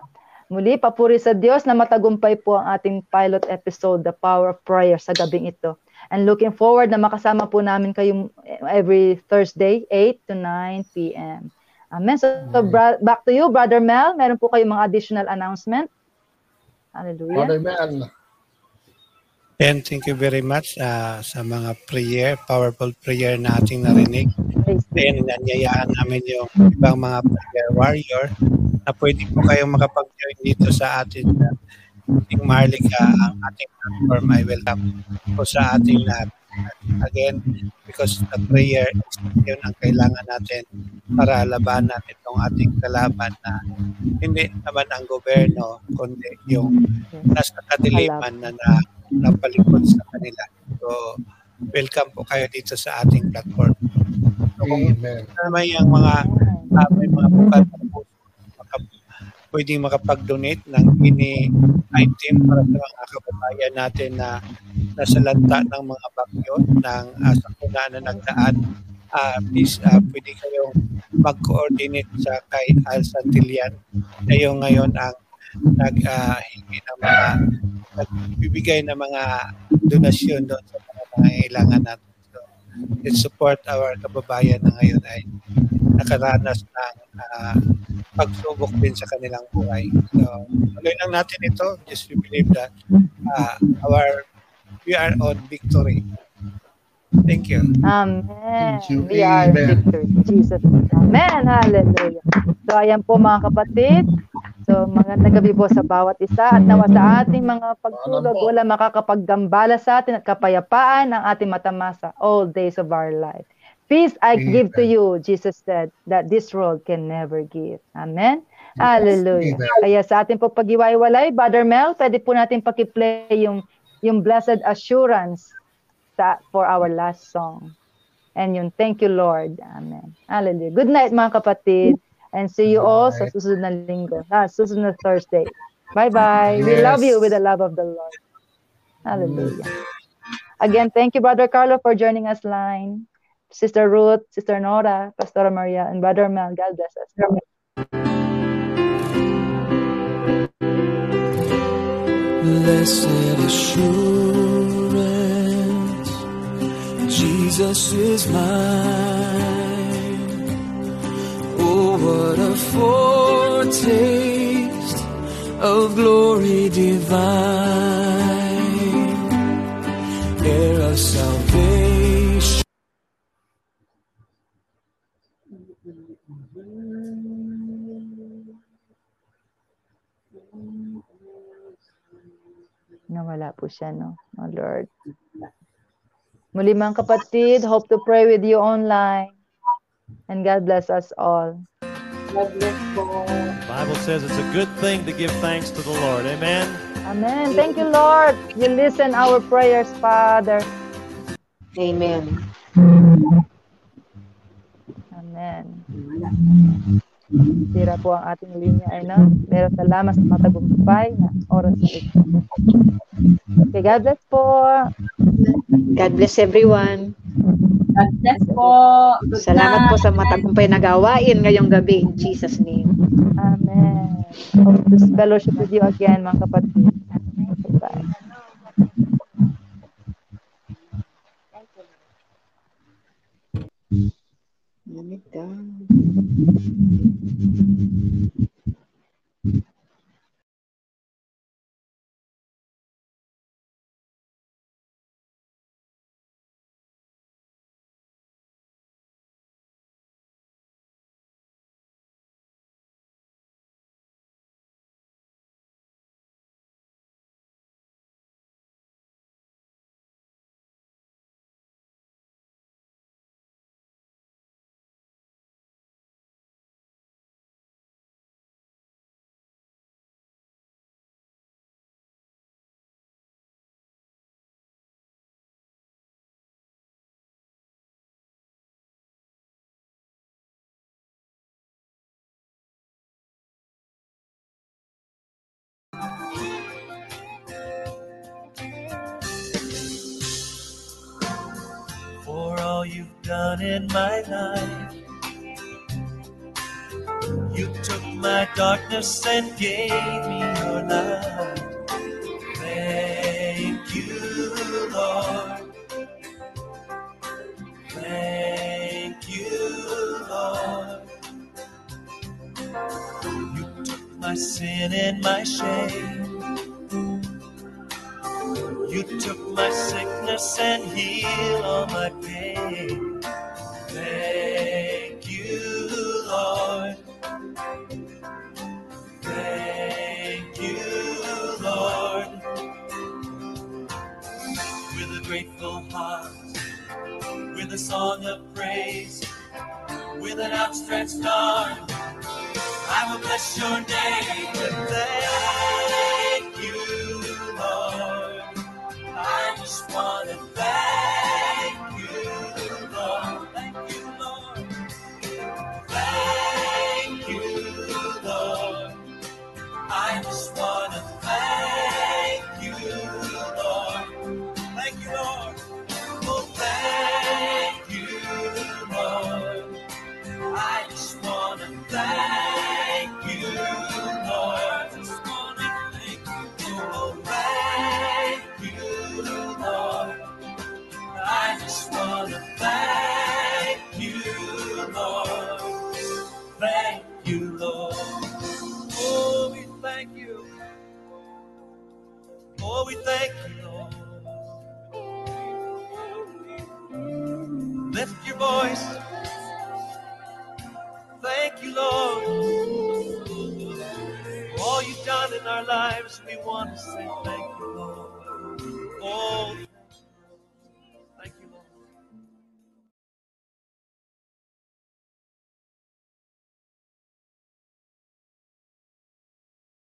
muli papuri sa Diyos na matagumpay po ang ating pilot episode, The Power of Prayer sa gabing ito. And looking forward na makasama po namin kayo every Thursday, 8 to 9 p.m. Amen. So, so bra- back to you, Brother Mel. Meron po kayong mga additional announcement. Hallelujah. Brother Mel. And thank you very much ah, sa mga prayer, powerful prayer na ating narinig. Then, nanyayaan namin yung ibang mga prayer warrior na pwede po kayong makapag-join dito sa atin na Ting Marlica, ang ating platform ay welcome po sa ating lahat. Again, because the prayer is yun ang kailangan natin para labanan itong ating kalaban na hindi naman ang gobyerno, kundi yung nasa kadiliman na, na napalikod sa kanila. So, welcome po kayo dito sa ating platform. So, kung Amen. ano naman yung mga uh, may mga bukat pwedeng makapag-donate ng ini item para sa mga kababayan natin na nasa lanta ng mga bagyo ng uh, sakuna na nagdaan. Uh, please, uh, pwede kayong mag-coordinate sa kay Al Santillan na yung ngayon ang nag-hingi ng mga nagbibigay ng mga donasyon doon sa mga nangangailangan natin. Let's support our kababayan na ngayon ay nakaranas ng ah, pagsubok din sa kanilang buhay. So, tuloy lang natin ito. Just we believe that ah, our we are on victory. Thank you. Amen. Thank you. We are Amen. victors. Jesus. Amen. Hallelujah. So, ayan po mga kapatid. So, magandang gabi po sa bawat isa at nawa sa ating mga pagtulog, wala makakapaggambala sa atin at kapayapaan ang ating matamasa all days of our life. Peace I give to Amen. you, Jesus said, that this world can never give. Amen. Hallelujah. Amen. Kaya sa ating po pag-iwalay, Brother Mel, pwede po natin pakiplay yung, yung Blessed Assurance sa, for our last song. And yung thank you, Lord. Amen. Hallelujah. Good night, mga kapatid. And see you all sa susunod na linggo. Ah, susunod na Thursday. Bye-bye. We love you with the love of the Lord. Hallelujah. Again, thank you, Brother Carlo, for joining us line. Sister Ruth, Sister Nora, Pastor Maria, and Brother Mel. God bless us. Blessed assurance, Jesus is mine. Oh, what a foretaste of glory divine, heir of salvation. Nawala po siya, no? Oh, Lord. Muli mga kapatid, hope to pray with you online. And God bless us all. God bless po. The Bible says it's a good thing to give thanks to the Lord. Amen. Amen. Thank you, Lord. You listen our prayers, Father. Amen. Amen. Sira po ang ating linya ay na. Pero salamat sa matagumpay na oras na ito. Okay, God bless po. God bless everyone. God bless po. Good Salamat po sa matagumpay na gawain ngayong gabi in Jesus name. Amen. Hope to fellowship with you again, mga kapatid. Bye. Lamig ka. for you've done in my life. You took my darkness and gave me your light. Thank you, Lord. Thank you, Lord. You took my sin and my shame. You took my sickness and healed all my pain. Thank you, Lord. Thank you, Lord. With a grateful heart, with a song of praise, with an outstretched arm, I will bless your name thank you, Lord. I just want to